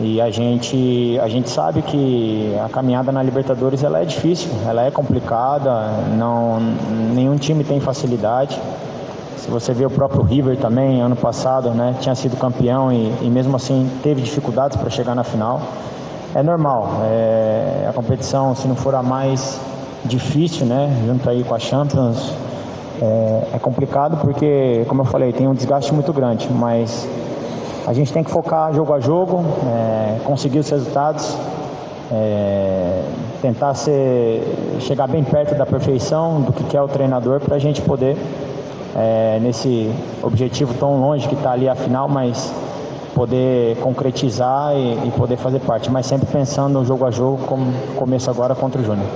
E a gente, a gente sabe que a caminhada na Libertadores ela é difícil, ela é complicada, não, nenhum time tem facilidade. Se você vê o próprio River também, ano passado, né, tinha sido campeão e, e mesmo assim teve dificuldades para chegar na final. É normal, é, a competição, se não for a mais difícil, né, junto aí com a Champions, é, é complicado porque, como eu falei, tem um desgaste muito grande, mas a gente tem que focar jogo a jogo, é, conseguir os resultados, é, tentar ser, chegar bem perto da perfeição do que quer o treinador para a gente poder, é, nesse objetivo tão longe que está ali a final, mas poder concretizar e, e, poder fazer parte, mas sempre pensando no jogo a jogo, como começo agora contra o Júnior.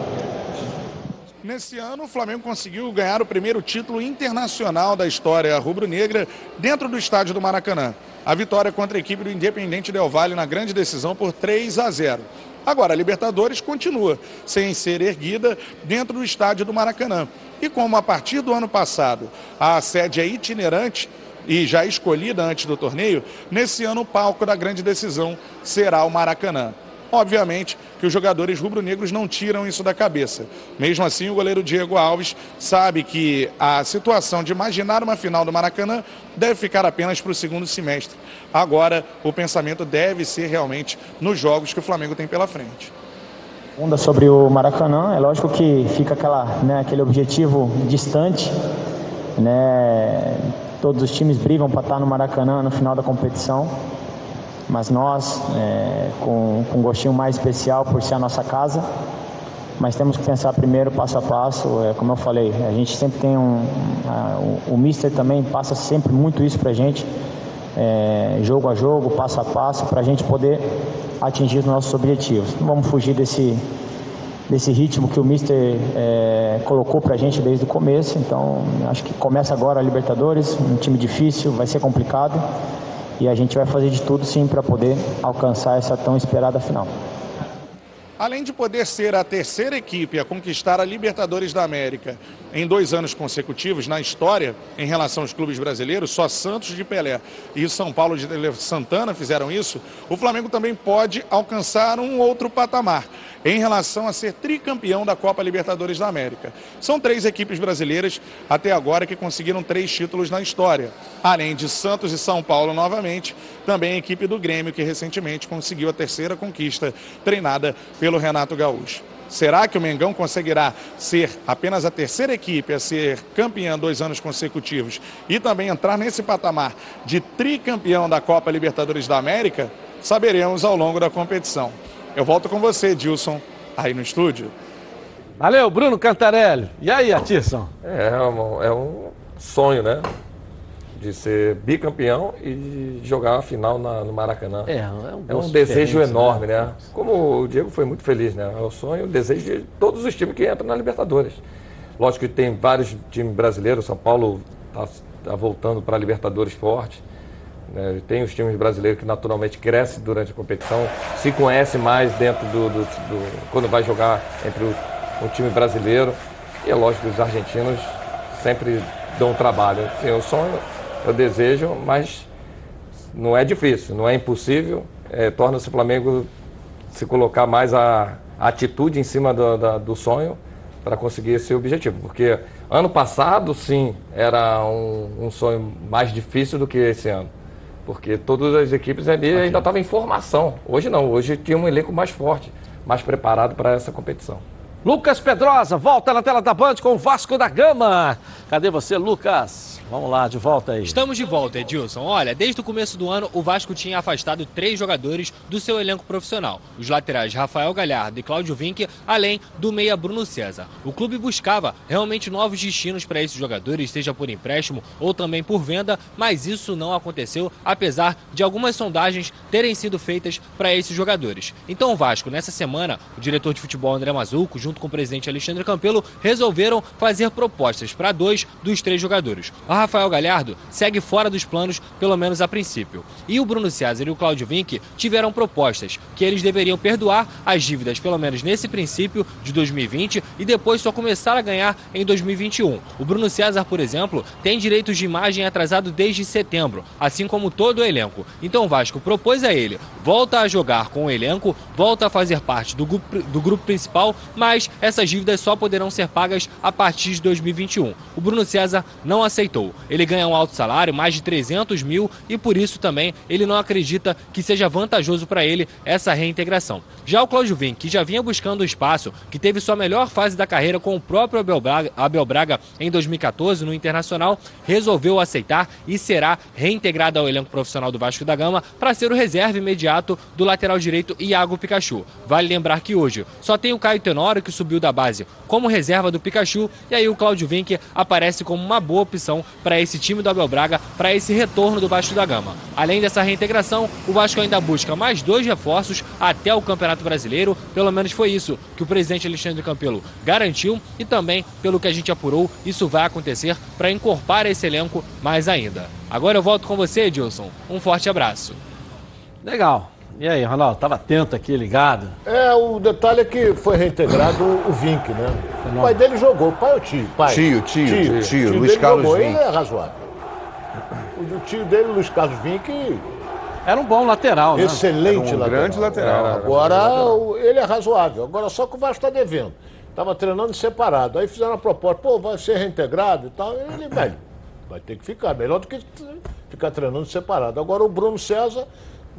Nesse ano, o Flamengo conseguiu ganhar o primeiro título internacional da história rubro-negra dentro do estádio do Maracanã. A vitória contra a equipe do Independente Del Valle na grande decisão por 3 a 0. Agora, a Libertadores continua sem ser erguida dentro do estádio do Maracanã. E como a partir do ano passado a sede é itinerante e já escolhida antes do torneio, nesse ano o palco da grande decisão será o Maracanã. Obviamente que os jogadores rubro-negros não tiram isso da cabeça. Mesmo assim, o goleiro Diego Alves sabe que a situação de imaginar uma final do Maracanã deve ficar apenas para o segundo semestre. Agora, o pensamento deve ser realmente nos jogos que o Flamengo tem pela frente. Onda sobre o Maracanã, é lógico que fica aquela, né, aquele objetivo distante, né? Todos os times brigam para estar no Maracanã no final da competição. Mas nós, é, com, com um gostinho mais especial por ser a nossa casa, mas temos que pensar primeiro passo a passo, é, como eu falei, a gente sempre tem um, a, o, o Mister também passa sempre muito isso para a gente, é, jogo a jogo, passo a passo, para a gente poder atingir os nossos objetivos. Não vamos fugir desse, desse ritmo que o Mister é, colocou para a gente desde o começo, então acho que começa agora a Libertadores, um time difícil, vai ser complicado, e a gente vai fazer de tudo sim para poder alcançar essa tão esperada final. Além de poder ser a terceira equipe a conquistar a Libertadores da América em dois anos consecutivos na história, em relação aos clubes brasileiros, só Santos de Pelé e São Paulo de Santana fizeram isso, o Flamengo também pode alcançar um outro patamar em relação a ser tricampeão da Copa Libertadores da América. São três equipes brasileiras até agora que conseguiram três títulos na história, além de Santos e São Paulo novamente, também a equipe do Grêmio que recentemente conseguiu a terceira conquista, treinada pelo Renato Gaúcho. Será que o Mengão conseguirá ser apenas a terceira equipe a ser campeã dois anos consecutivos e também entrar nesse patamar de tricampeão da Copa Libertadores da América? Saberemos ao longo da competição. Eu volto com você, Dilson, aí no estúdio. Valeu, Bruno Cantarelli. E aí, Atisson? É, é um, é um sonho, né? de ser bicampeão e jogar a final na, no Maracanã. É, é um, é um desejo né? enorme, né? né? Como o Diego foi muito feliz, né? É o sonho, o desejo de todos os times que entram na Libertadores. Lógico que tem vários times brasileiros, São Paulo está tá voltando para a Libertadores forte. Né? Tem os times brasileiros que naturalmente crescem durante a competição, se conhece mais dentro do, do, do quando vai jogar entre o, o, time brasileiro. E é lógico que os argentinos sempre dão trabalho. Assim, o sonho eu desejo, mas não é difícil, não é impossível. É, Torna-se o Flamengo se colocar mais a, a atitude em cima do, da, do sonho para conseguir esse objetivo. Porque ano passado, sim, era um, um, sonho mais difícil do que esse ano. Porque todas as equipes ali ainda estavam em formação. Hoje não, hoje tinha um elenco mais forte, mais preparado para essa competição. Lucas Pedrosa, volta na tela da Band com o Vasco da Gama. Cadê você, Lucas? Vamos lá, de volta aí. Estamos de volta, Edilson. Olha, desde o começo do ano, o Vasco tinha afastado três jogadores do seu elenco profissional. Os laterais Rafael Galhardo e Cláudio Vinck, além do meia Bruno César. O clube buscava realmente novos destinos para esses jogadores, seja por empréstimo ou também por venda, mas isso não aconteceu, apesar de algumas sondagens terem sido feitas para esses jogadores. Então o Vasco, nessa semana, o diretor de futebol André Mazuco, junto com o presidente Alexandre Campelo, resolveram fazer propostas para dois dos três jogadores. A Rafael Galhardo segue fora dos planos, pelo menos a princípio. E o Bruno César e o Cláudio Vinck tiveram propostas que eles deveriam perdoar as dívidas, pelo menos nesse princípio de 2020, e depois só começar a ganhar em 2021. O Bruno César, por exemplo, tem direitos de imagem atrasado desde setembro, assim como todo o elenco. Então o Vasco propôs a ele, volta a jogar com o elenco, volta a fazer parte do grupo, do grupo principal, mas essas dívidas só poderão ser pagas a partir de 2021. O Bruno César não aceitou. Ele ganha um alto salário, mais de 300 mil, e por isso também ele não acredita que seja vantajoso para ele essa reintegração. Já o Cláudio Vim, que já vinha buscando espaço, que teve sua melhor fase da carreira com o próprio Abel Braga, Abel Braga em 2014 no Internacional, resolveu aceitar e será reintegrado ao elenco profissional do Vasco da Gama para ser o reserva imediato do lateral direito Iago Pikachu. Vale lembrar que hoje só tem o Caio Tenório que subiu da base como reserva do Pikachu e aí o Cláudio Vinck aparece como uma boa opção para esse time do Abel Braga, para esse retorno do Vasco da Gama. Além dessa reintegração, o Vasco ainda busca mais dois reforços até o Campeonato Brasileiro, pelo menos foi isso que o presidente Alexandre Campelo garantiu e também, pelo que a gente apurou, isso vai acontecer para encorpar esse elenco mais ainda. Agora eu volto com você, Edilson. Um forte abraço. Legal. E aí, Ronaldo, estava atento aqui, ligado? É, o detalhe é que foi reintegrado o Vink, né? O pai dele jogou, o pai ou tio? Pai. Tio, tio, tio, tio, tio Luiz Carlos jogou, Vink. Ele é razoável. O tio dele, Luiz Carlos Vink... Era um bom lateral, né? Excelente um lateral. grande lateral. É, agora, ele é razoável. Agora, só que o Vasco está devendo. Estava treinando separado. Aí fizeram a proposta, pô, vai ser reintegrado e tal. Ele, velho, vai ter que ficar. Melhor do que ficar treinando separado. Agora, o Bruno César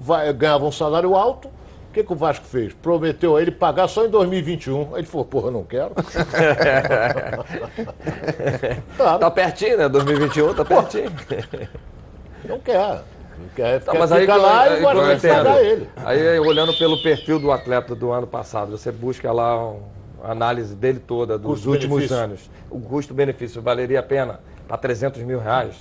vai, ganhava um salário alto. O que, que o Vasco fez? Prometeu a ele pagar só em 2021. Ele falou, porra, não quero. claro. Tá pertinho, né? 2021, tá pertinho. Não quer. Não quer, tá, mas aí, lá aí, e agora tem pagar ele. Aí, olhando pelo perfil do atleta do ano passado, você busca lá uma análise dele toda, dos custo últimos benefício. anos. O custo-benefício valeria a pena para 300 mil reais?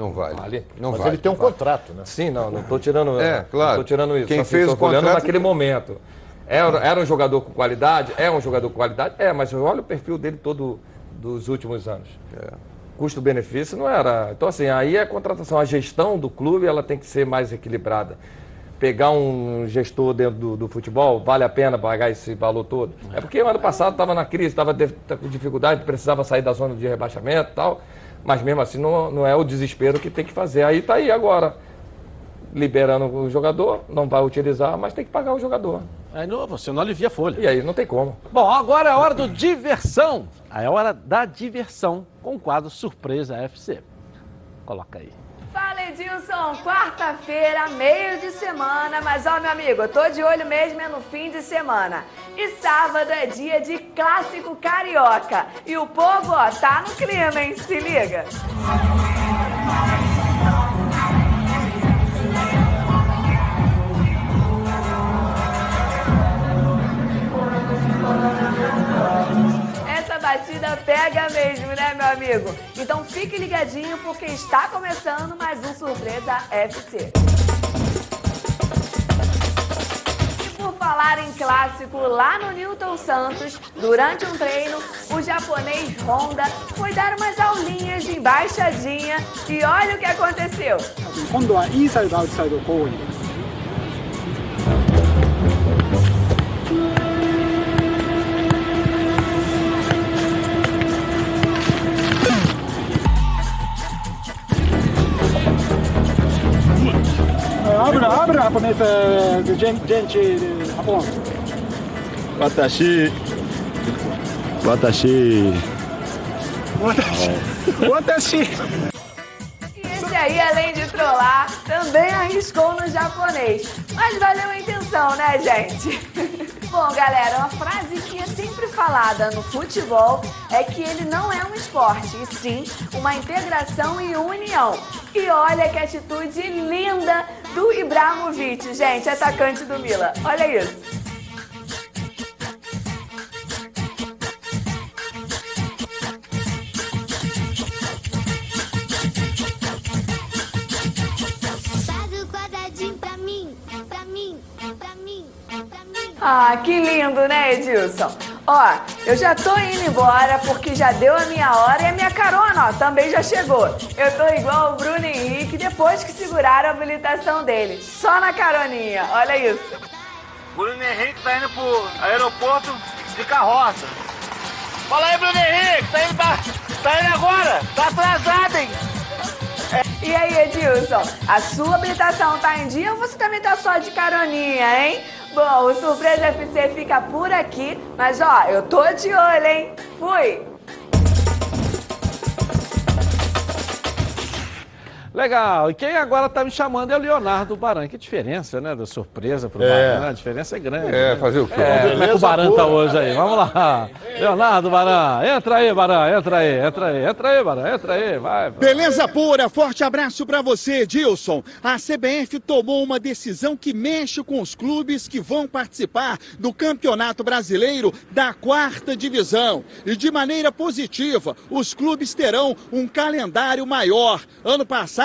Não vale. vale. Não Mas vale. ele tem um vale. contrato, né? Sim, não, não estou tirando. É, claro. Não tirando isso. Quem fez o contrato... olhando naquele momento. Era, era um jogador com qualidade? É um jogador com qualidade? É, mas olha o perfil dele todo dos últimos anos. É. Custo-benefício não era. Então, assim, aí a contratação, a gestão do clube, ela tem que ser mais equilibrada. Pegar um gestor dentro do, do futebol, vale a pena pagar esse valor todo? É, é porque o ano passado estava na crise, estava com dificuldade, precisava sair da zona de rebaixamento e tal. Mas mesmo assim não, não é o desespero que tem que fazer. Aí está aí agora, liberando o jogador, não vai utilizar, mas tem que pagar o jogador. Aí não, você não alivia a folha. E aí não tem como. Bom, agora é a hora do diversão. É a hora da diversão com o quadro Surpresa FC. Coloca aí. Fala Edilson, quarta-feira, meio de semana, mas ó meu amigo, eu tô de olho mesmo é no fim de semana. E sábado é dia de clássico carioca. E o povo, ó, tá no clima, hein? Se liga. Batida pega mesmo, né, meu amigo? Então fique ligadinho porque está começando mais um Surpresa FC. Falar em clássico, lá no Newton Santos, durante um treino, o japonês Honda foi dar umas aulinhas de embaixadinha e olha o que aconteceu. Japonesa de gente de Japão. Watashi. Watashi. Watashi. Watashi. E esse aí, além de trollar, também arriscou no japonês. Mas valeu a intenção, né, gente? Bom, galera, uma frase que é sempre falada no futebol é que ele não é um esporte, e sim uma integração e união. E olha que atitude linda do Ibrahimovic, gente, atacante do Mila. Olha isso. Ah, que lindo, né, Edilson? Ó, eu já tô indo embora porque já deu a minha hora e a minha carona, ó, também já chegou. Eu tô igual o Bruno Henrique depois que seguraram a habilitação dele. Só na caroninha, olha isso. Bruno Henrique tá indo pro aeroporto de carroça. Fala aí, Bruno Henrique, tá indo, pra... tá indo agora? Tá atrasado, hein? E aí, Edilson, a sua habilitação tá em dia ou você também tá só de caroninha, hein? Bom, o Surpresa FC fica por aqui, mas ó, eu tô de olho, hein? Fui! Legal. E quem agora está me chamando é o Leonardo Baran. Que diferença, né? Da surpresa para o é. Baran. A diferença é grande. É, né? fazer o quê? É, como é que o Baran tá hoje aí? Vamos lá. Leonardo Baran, entra aí, Baran, entra aí, entra aí, entra aí, Baran, entra aí, vai. Beleza pura, forte abraço para você, Dilson. A CBF tomou uma decisão que mexe com os clubes que vão participar do Campeonato Brasileiro da quarta divisão. E de maneira positiva, os clubes terão um calendário maior. Ano passado,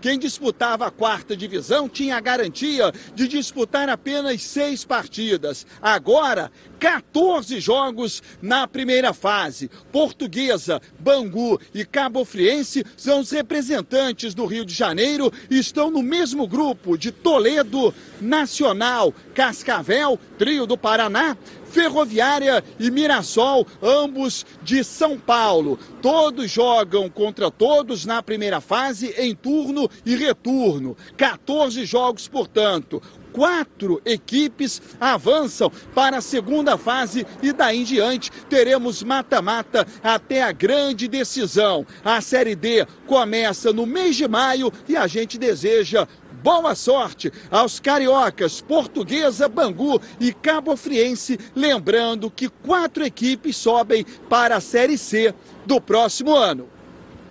quem disputava a quarta divisão tinha a garantia de disputar apenas seis partidas. Agora, 14 jogos na primeira fase. Portuguesa, Bangu e Cabo Friense são os representantes do Rio de Janeiro e estão no mesmo grupo de Toledo, Nacional, Cascavel, Trio do Paraná, Ferroviária e Mirassol, ambos de São Paulo. Todos jogam contra todos na primeira fase, em turno e retorno. 14 jogos, portanto quatro equipes avançam para a segunda fase e daí em diante teremos mata-mata até a grande decisão. A Série D começa no mês de maio e a gente deseja Boa sorte aos cariocas, Portuguesa, Bangu e Cabo Friense. Lembrando que quatro equipes sobem para a Série C do próximo ano.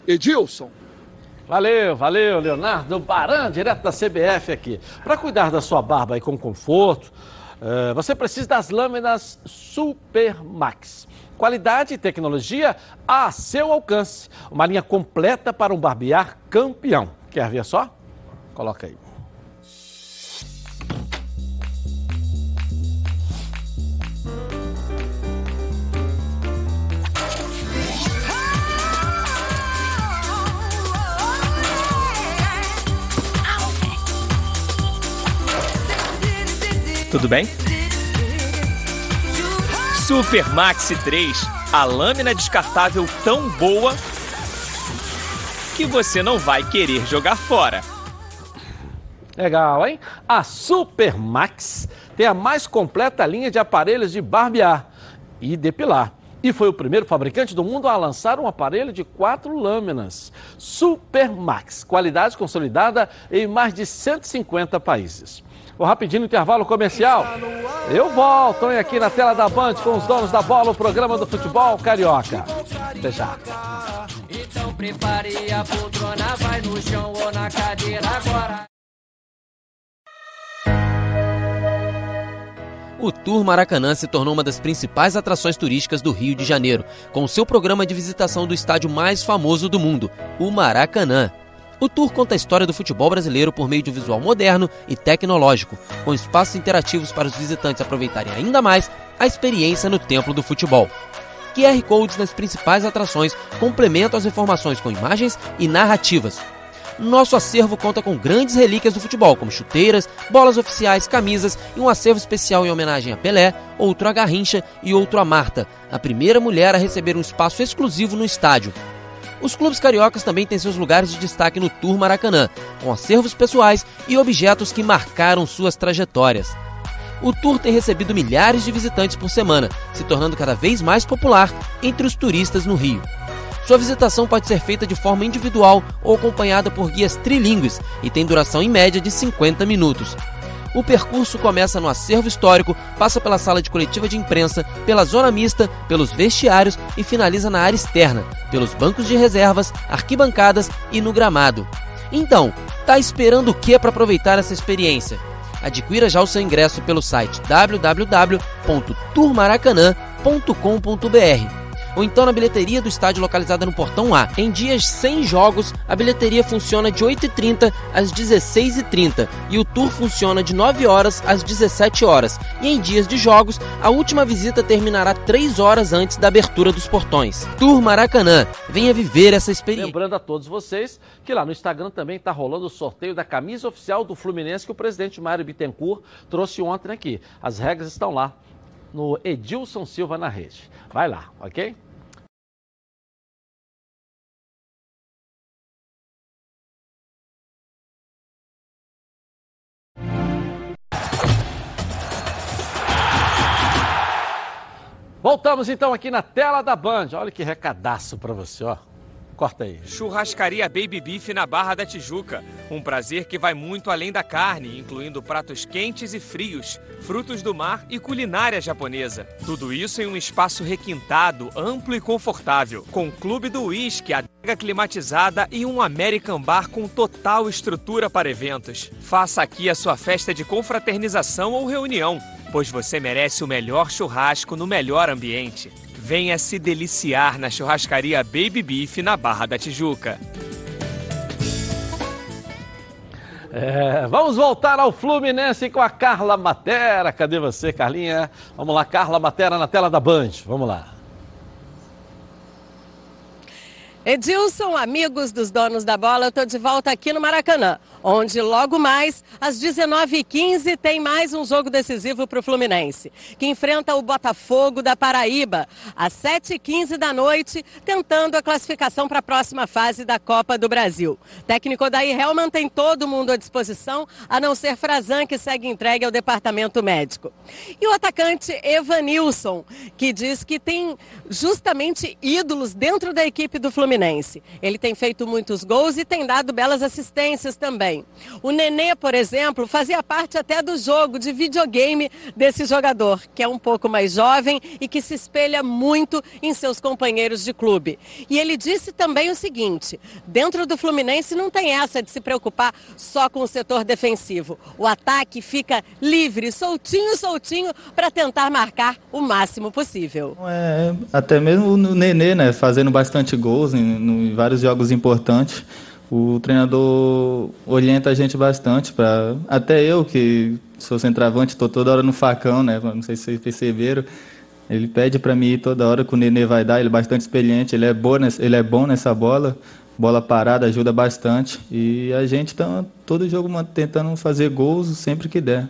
Edilson. Valeu, valeu, Leonardo Baran, direto da CBF aqui. Para cuidar da sua barba aí com conforto, uh, você precisa das lâminas Supermax. Qualidade e tecnologia a seu alcance. Uma linha completa para um barbear campeão. Quer ver só? Coloca aí. Tudo bem? Super Maxi 3, a lâmina descartável tão boa que você não vai querer jogar fora. Legal, hein? A Super Max tem a mais completa linha de aparelhos de barbear e depilar. E foi o primeiro fabricante do mundo a lançar um aparelho de quatro lâminas. Super Max, qualidade consolidada em mais de 150 países. O rapidinho intervalo comercial. Eu volto hein, aqui na tela da Band com os donos da bola, o programa do futebol carioca. Até já. Então prepare a poltrona, vai no chão ou na cadeira agora. O Tour Maracanã se tornou uma das principais atrações turísticas do Rio de Janeiro, com seu programa de visitação do estádio mais famoso do mundo, o Maracanã. O tour conta a história do futebol brasileiro por meio de um visual moderno e tecnológico, com espaços interativos para os visitantes aproveitarem ainda mais a experiência no templo do futebol. QR Codes nas principais atrações complementam as informações com imagens e narrativas, nosso acervo conta com grandes relíquias do futebol, como chuteiras, bolas oficiais, camisas e um acervo especial em homenagem a Pelé, outro a Garrincha e outro a Marta, a primeira mulher a receber um espaço exclusivo no estádio. Os clubes cariocas também têm seus lugares de destaque no Tour Maracanã, com acervos pessoais e objetos que marcaram suas trajetórias. O tour tem recebido milhares de visitantes por semana, se tornando cada vez mais popular entre os turistas no Rio. Sua visitação pode ser feita de forma individual ou acompanhada por guias trilingües e tem duração em média de 50 minutos. O percurso começa no acervo histórico, passa pela sala de coletiva de imprensa, pela zona mista, pelos vestiários e finaliza na área externa, pelos bancos de reservas, arquibancadas e no gramado. Então, tá esperando o que para aproveitar essa experiência? Adquira já o seu ingresso pelo site www.turmaracanã.com.br ou então na bilheteria do estádio localizada no Portão A. Em dias sem jogos, a bilheteria funciona de 8h30 às 16h30 e o tour funciona de 9 horas às 17 horas. E em dias de jogos, a última visita terminará 3 horas antes da abertura dos portões. Tour Maracanã, venha viver essa experiência. Lembrando a todos vocês que lá no Instagram também está rolando o sorteio da camisa oficial do Fluminense que o presidente Mário Bittencourt trouxe ontem aqui. As regras estão lá no Edilson Silva na rede. Vai lá, ok? Voltamos então aqui na tela da Band. Olha que recadaço para você, ó. Corta aí. Churrascaria Baby Beef na Barra da Tijuca. Um prazer que vai muito além da carne, incluindo pratos quentes e frios, frutos do mar e culinária japonesa. Tudo isso em um espaço requintado, amplo e confortável, com clube do uísque, adega climatizada e um American Bar com total estrutura para eventos. Faça aqui a sua festa de confraternização ou reunião, pois você merece o melhor churrasco no melhor ambiente. Venha se deliciar na churrascaria Baby Beef na Barra da Tijuca. É, vamos voltar ao Fluminense com a Carla Matera. Cadê você, Carlinha? Vamos lá, Carla Matera na tela da Band. Vamos lá. Edilson, amigos dos donos da bola, eu de volta aqui no Maracanã onde logo mais, às 19h15, tem mais um jogo decisivo para o Fluminense, que enfrenta o Botafogo da Paraíba, às 7h15 da noite, tentando a classificação para a próxima fase da Copa do Brasil. técnico Odair Helman tem todo mundo à disposição, a não ser Frazan, que segue entregue ao departamento médico. E o atacante Evanilson, que diz que tem justamente ídolos dentro da equipe do Fluminense. Ele tem feito muitos gols e tem dado belas assistências também também. O Nenê, por exemplo, fazia parte até do jogo de videogame desse jogador, que é um pouco mais jovem e que se espelha muito em seus companheiros de clube. E ele disse também o seguinte: dentro do Fluminense não tem essa de se preocupar só com o setor defensivo. O ataque fica livre, soltinho, soltinho, para tentar marcar o máximo possível. É, até mesmo no Nenê, né, fazendo bastante gols em, em vários jogos importantes o treinador orienta a gente bastante para até eu que sou centroavante estou toda hora no facão né não sei se vocês perceberam ele pede para mim ir toda hora que o Nenê vai dar ele é bastante experiente ele é bom nessa, ele é bom nessa bola bola parada ajuda bastante e a gente está todo jogo tentando fazer gols sempre que der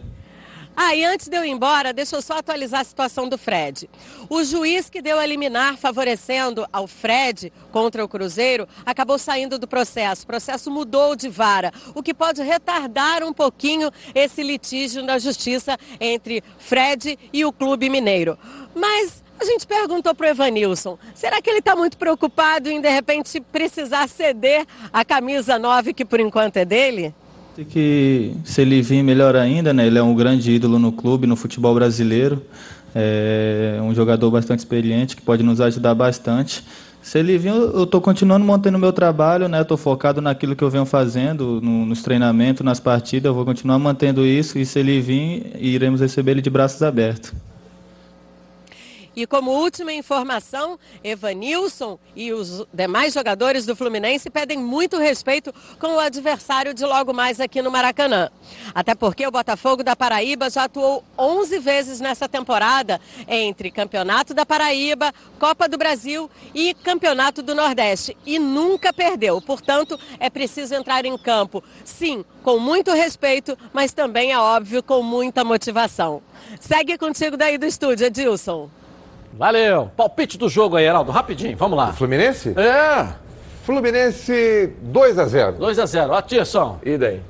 ah, e antes de eu ir embora, deixa eu só atualizar a situação do Fred. O juiz que deu a liminar favorecendo ao Fred contra o Cruzeiro acabou saindo do processo. O processo mudou de vara, o que pode retardar um pouquinho esse litígio na justiça entre Fred e o Clube Mineiro. Mas a gente perguntou para o Evanilson, será que ele está muito preocupado em, de repente, precisar ceder a camisa 9, que por enquanto é dele? Que se ele vir melhor ainda, né? Ele é um grande ídolo no clube, no futebol brasileiro. É um jogador bastante experiente que pode nos ajudar bastante. Se ele vir, eu estou continuando montando o meu trabalho, né? Estou focado naquilo que eu venho fazendo, no, nos treinamentos, nas partidas. Eu vou continuar mantendo isso e se ele vir, iremos receber ele de braços abertos. E como última informação, Evanilson e os demais jogadores do Fluminense pedem muito respeito com o adversário de logo mais aqui no Maracanã. Até porque o Botafogo da Paraíba já atuou 11 vezes nessa temporada entre Campeonato da Paraíba, Copa do Brasil e Campeonato do Nordeste e nunca perdeu. Portanto, é preciso entrar em campo, sim, com muito respeito, mas também é óbvio com muita motivação. Segue contigo daí do estúdio, Edilson. Valeu. Palpite do jogo aí, Heraldo, rapidinho, vamos lá. O Fluminense? É. Fluminense 2 a 0 2 a 0 Atirson. E daí?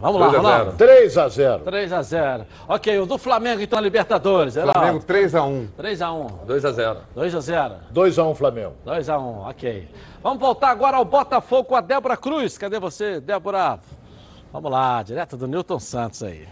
Vamos lá, lá. 3 a 0 3 a 0 Ok, o do Flamengo então, Libertadores. Heraldo. Flamengo 3 a 1 3 a 1 2 a 0 2 a 0 2 a 1 Flamengo. 2 a 1 ok. Vamos voltar agora ao Botafogo com a Débora Cruz. Cadê você, Débora? Vamos lá, direto do Newton Santos aí.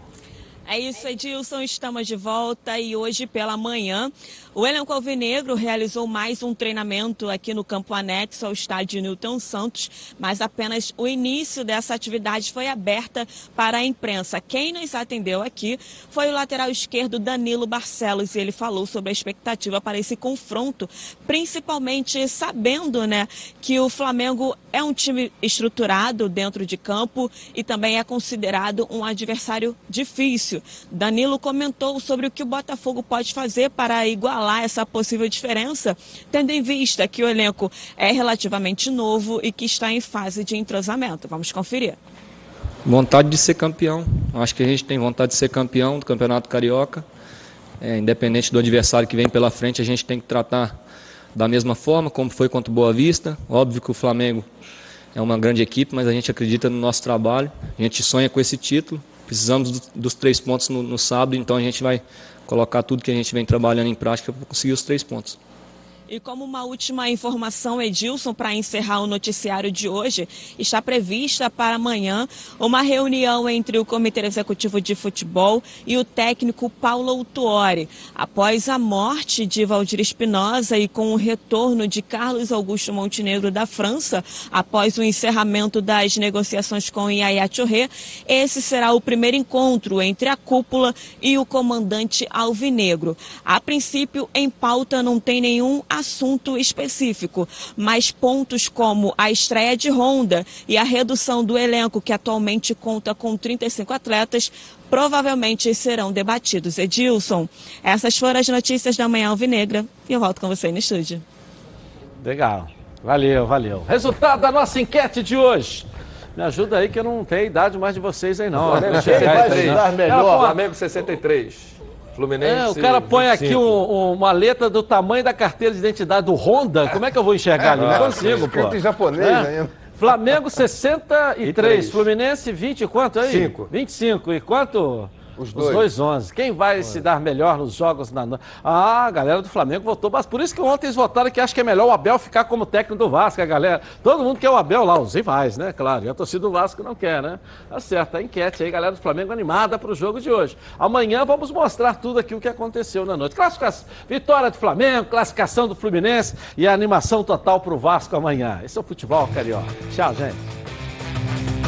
É isso, Edilson. Estamos de volta e hoje pela manhã o elenco alvinegro realizou mais um treinamento aqui no campo anexo ao estádio Newton Santos, mas apenas o início dessa atividade foi aberta para a imprensa. Quem nos atendeu aqui foi o lateral esquerdo Danilo Barcelos e ele falou sobre a expectativa para esse confronto, principalmente sabendo, né, que o Flamengo é um time estruturado dentro de campo e também é considerado um adversário difícil. Danilo comentou sobre o que o Botafogo pode fazer para igualar essa possível diferença, tendo em vista que o elenco é relativamente novo e que está em fase de entrosamento. Vamos conferir. Vontade de ser campeão. Acho que a gente tem vontade de ser campeão do Campeonato Carioca. É, independente do adversário que vem pela frente, a gente tem que tratar da mesma forma, como foi contra o Boa Vista. Óbvio que o Flamengo é uma grande equipe, mas a gente acredita no nosso trabalho. A gente sonha com esse título. Precisamos do, dos três pontos no, no sábado, então a gente vai colocar tudo que a gente vem trabalhando em prática para conseguir os três pontos. E como uma última informação, Edilson, para encerrar o noticiário de hoje, está prevista para amanhã uma reunião entre o Comitê Executivo de Futebol e o técnico Paulo Tuori. Após a morte de Valdir Espinosa e com o retorno de Carlos Augusto Montenegro da França, após o encerramento das negociações com Yaya Touré, esse será o primeiro encontro entre a cúpula e o comandante Alvinegro. A princípio, em pauta não tem nenhum assunto específico, mas pontos como a estreia de Honda e a redução do elenco, que atualmente conta com 35 atletas, provavelmente serão debatidos. Edilson, essas foram as notícias da Manhã Alvinegra e eu volto com você no estúdio. Legal. Valeu, valeu. Resultado da nossa enquete de hoje. Me ajuda aí que eu não tenho idade mais de vocês aí não. Flamengo 63, melhor. Flamengo 63. Fluminense. É, o cara põe 25. aqui um, uma letra do tamanho da carteira de identidade do Honda. Como é que eu vou enxergar ali? Não ah, consigo, pô. em japonês é. ainda. Flamengo 63, Fluminense 20 quanto aí? 5. 25. E quanto? Os dois. Os dois 11. Quem vai se dar melhor nos jogos na Ah, a galera do Flamengo votou. Mas por isso que ontem eles votaram que acho que é melhor o Abel ficar como técnico do Vasco, a galera. Todo mundo quer o Abel lá, os rivais, né? Claro. E a torcida do Vasco não quer, né? Tá certo, a enquete aí, galera do Flamengo animada para o jogo de hoje. Amanhã vamos mostrar tudo aqui o que aconteceu na noite. Classificação, vitória do Flamengo, classificação do Fluminense e a animação total para o Vasco amanhã. Esse é o futebol carioca. Tchau, gente.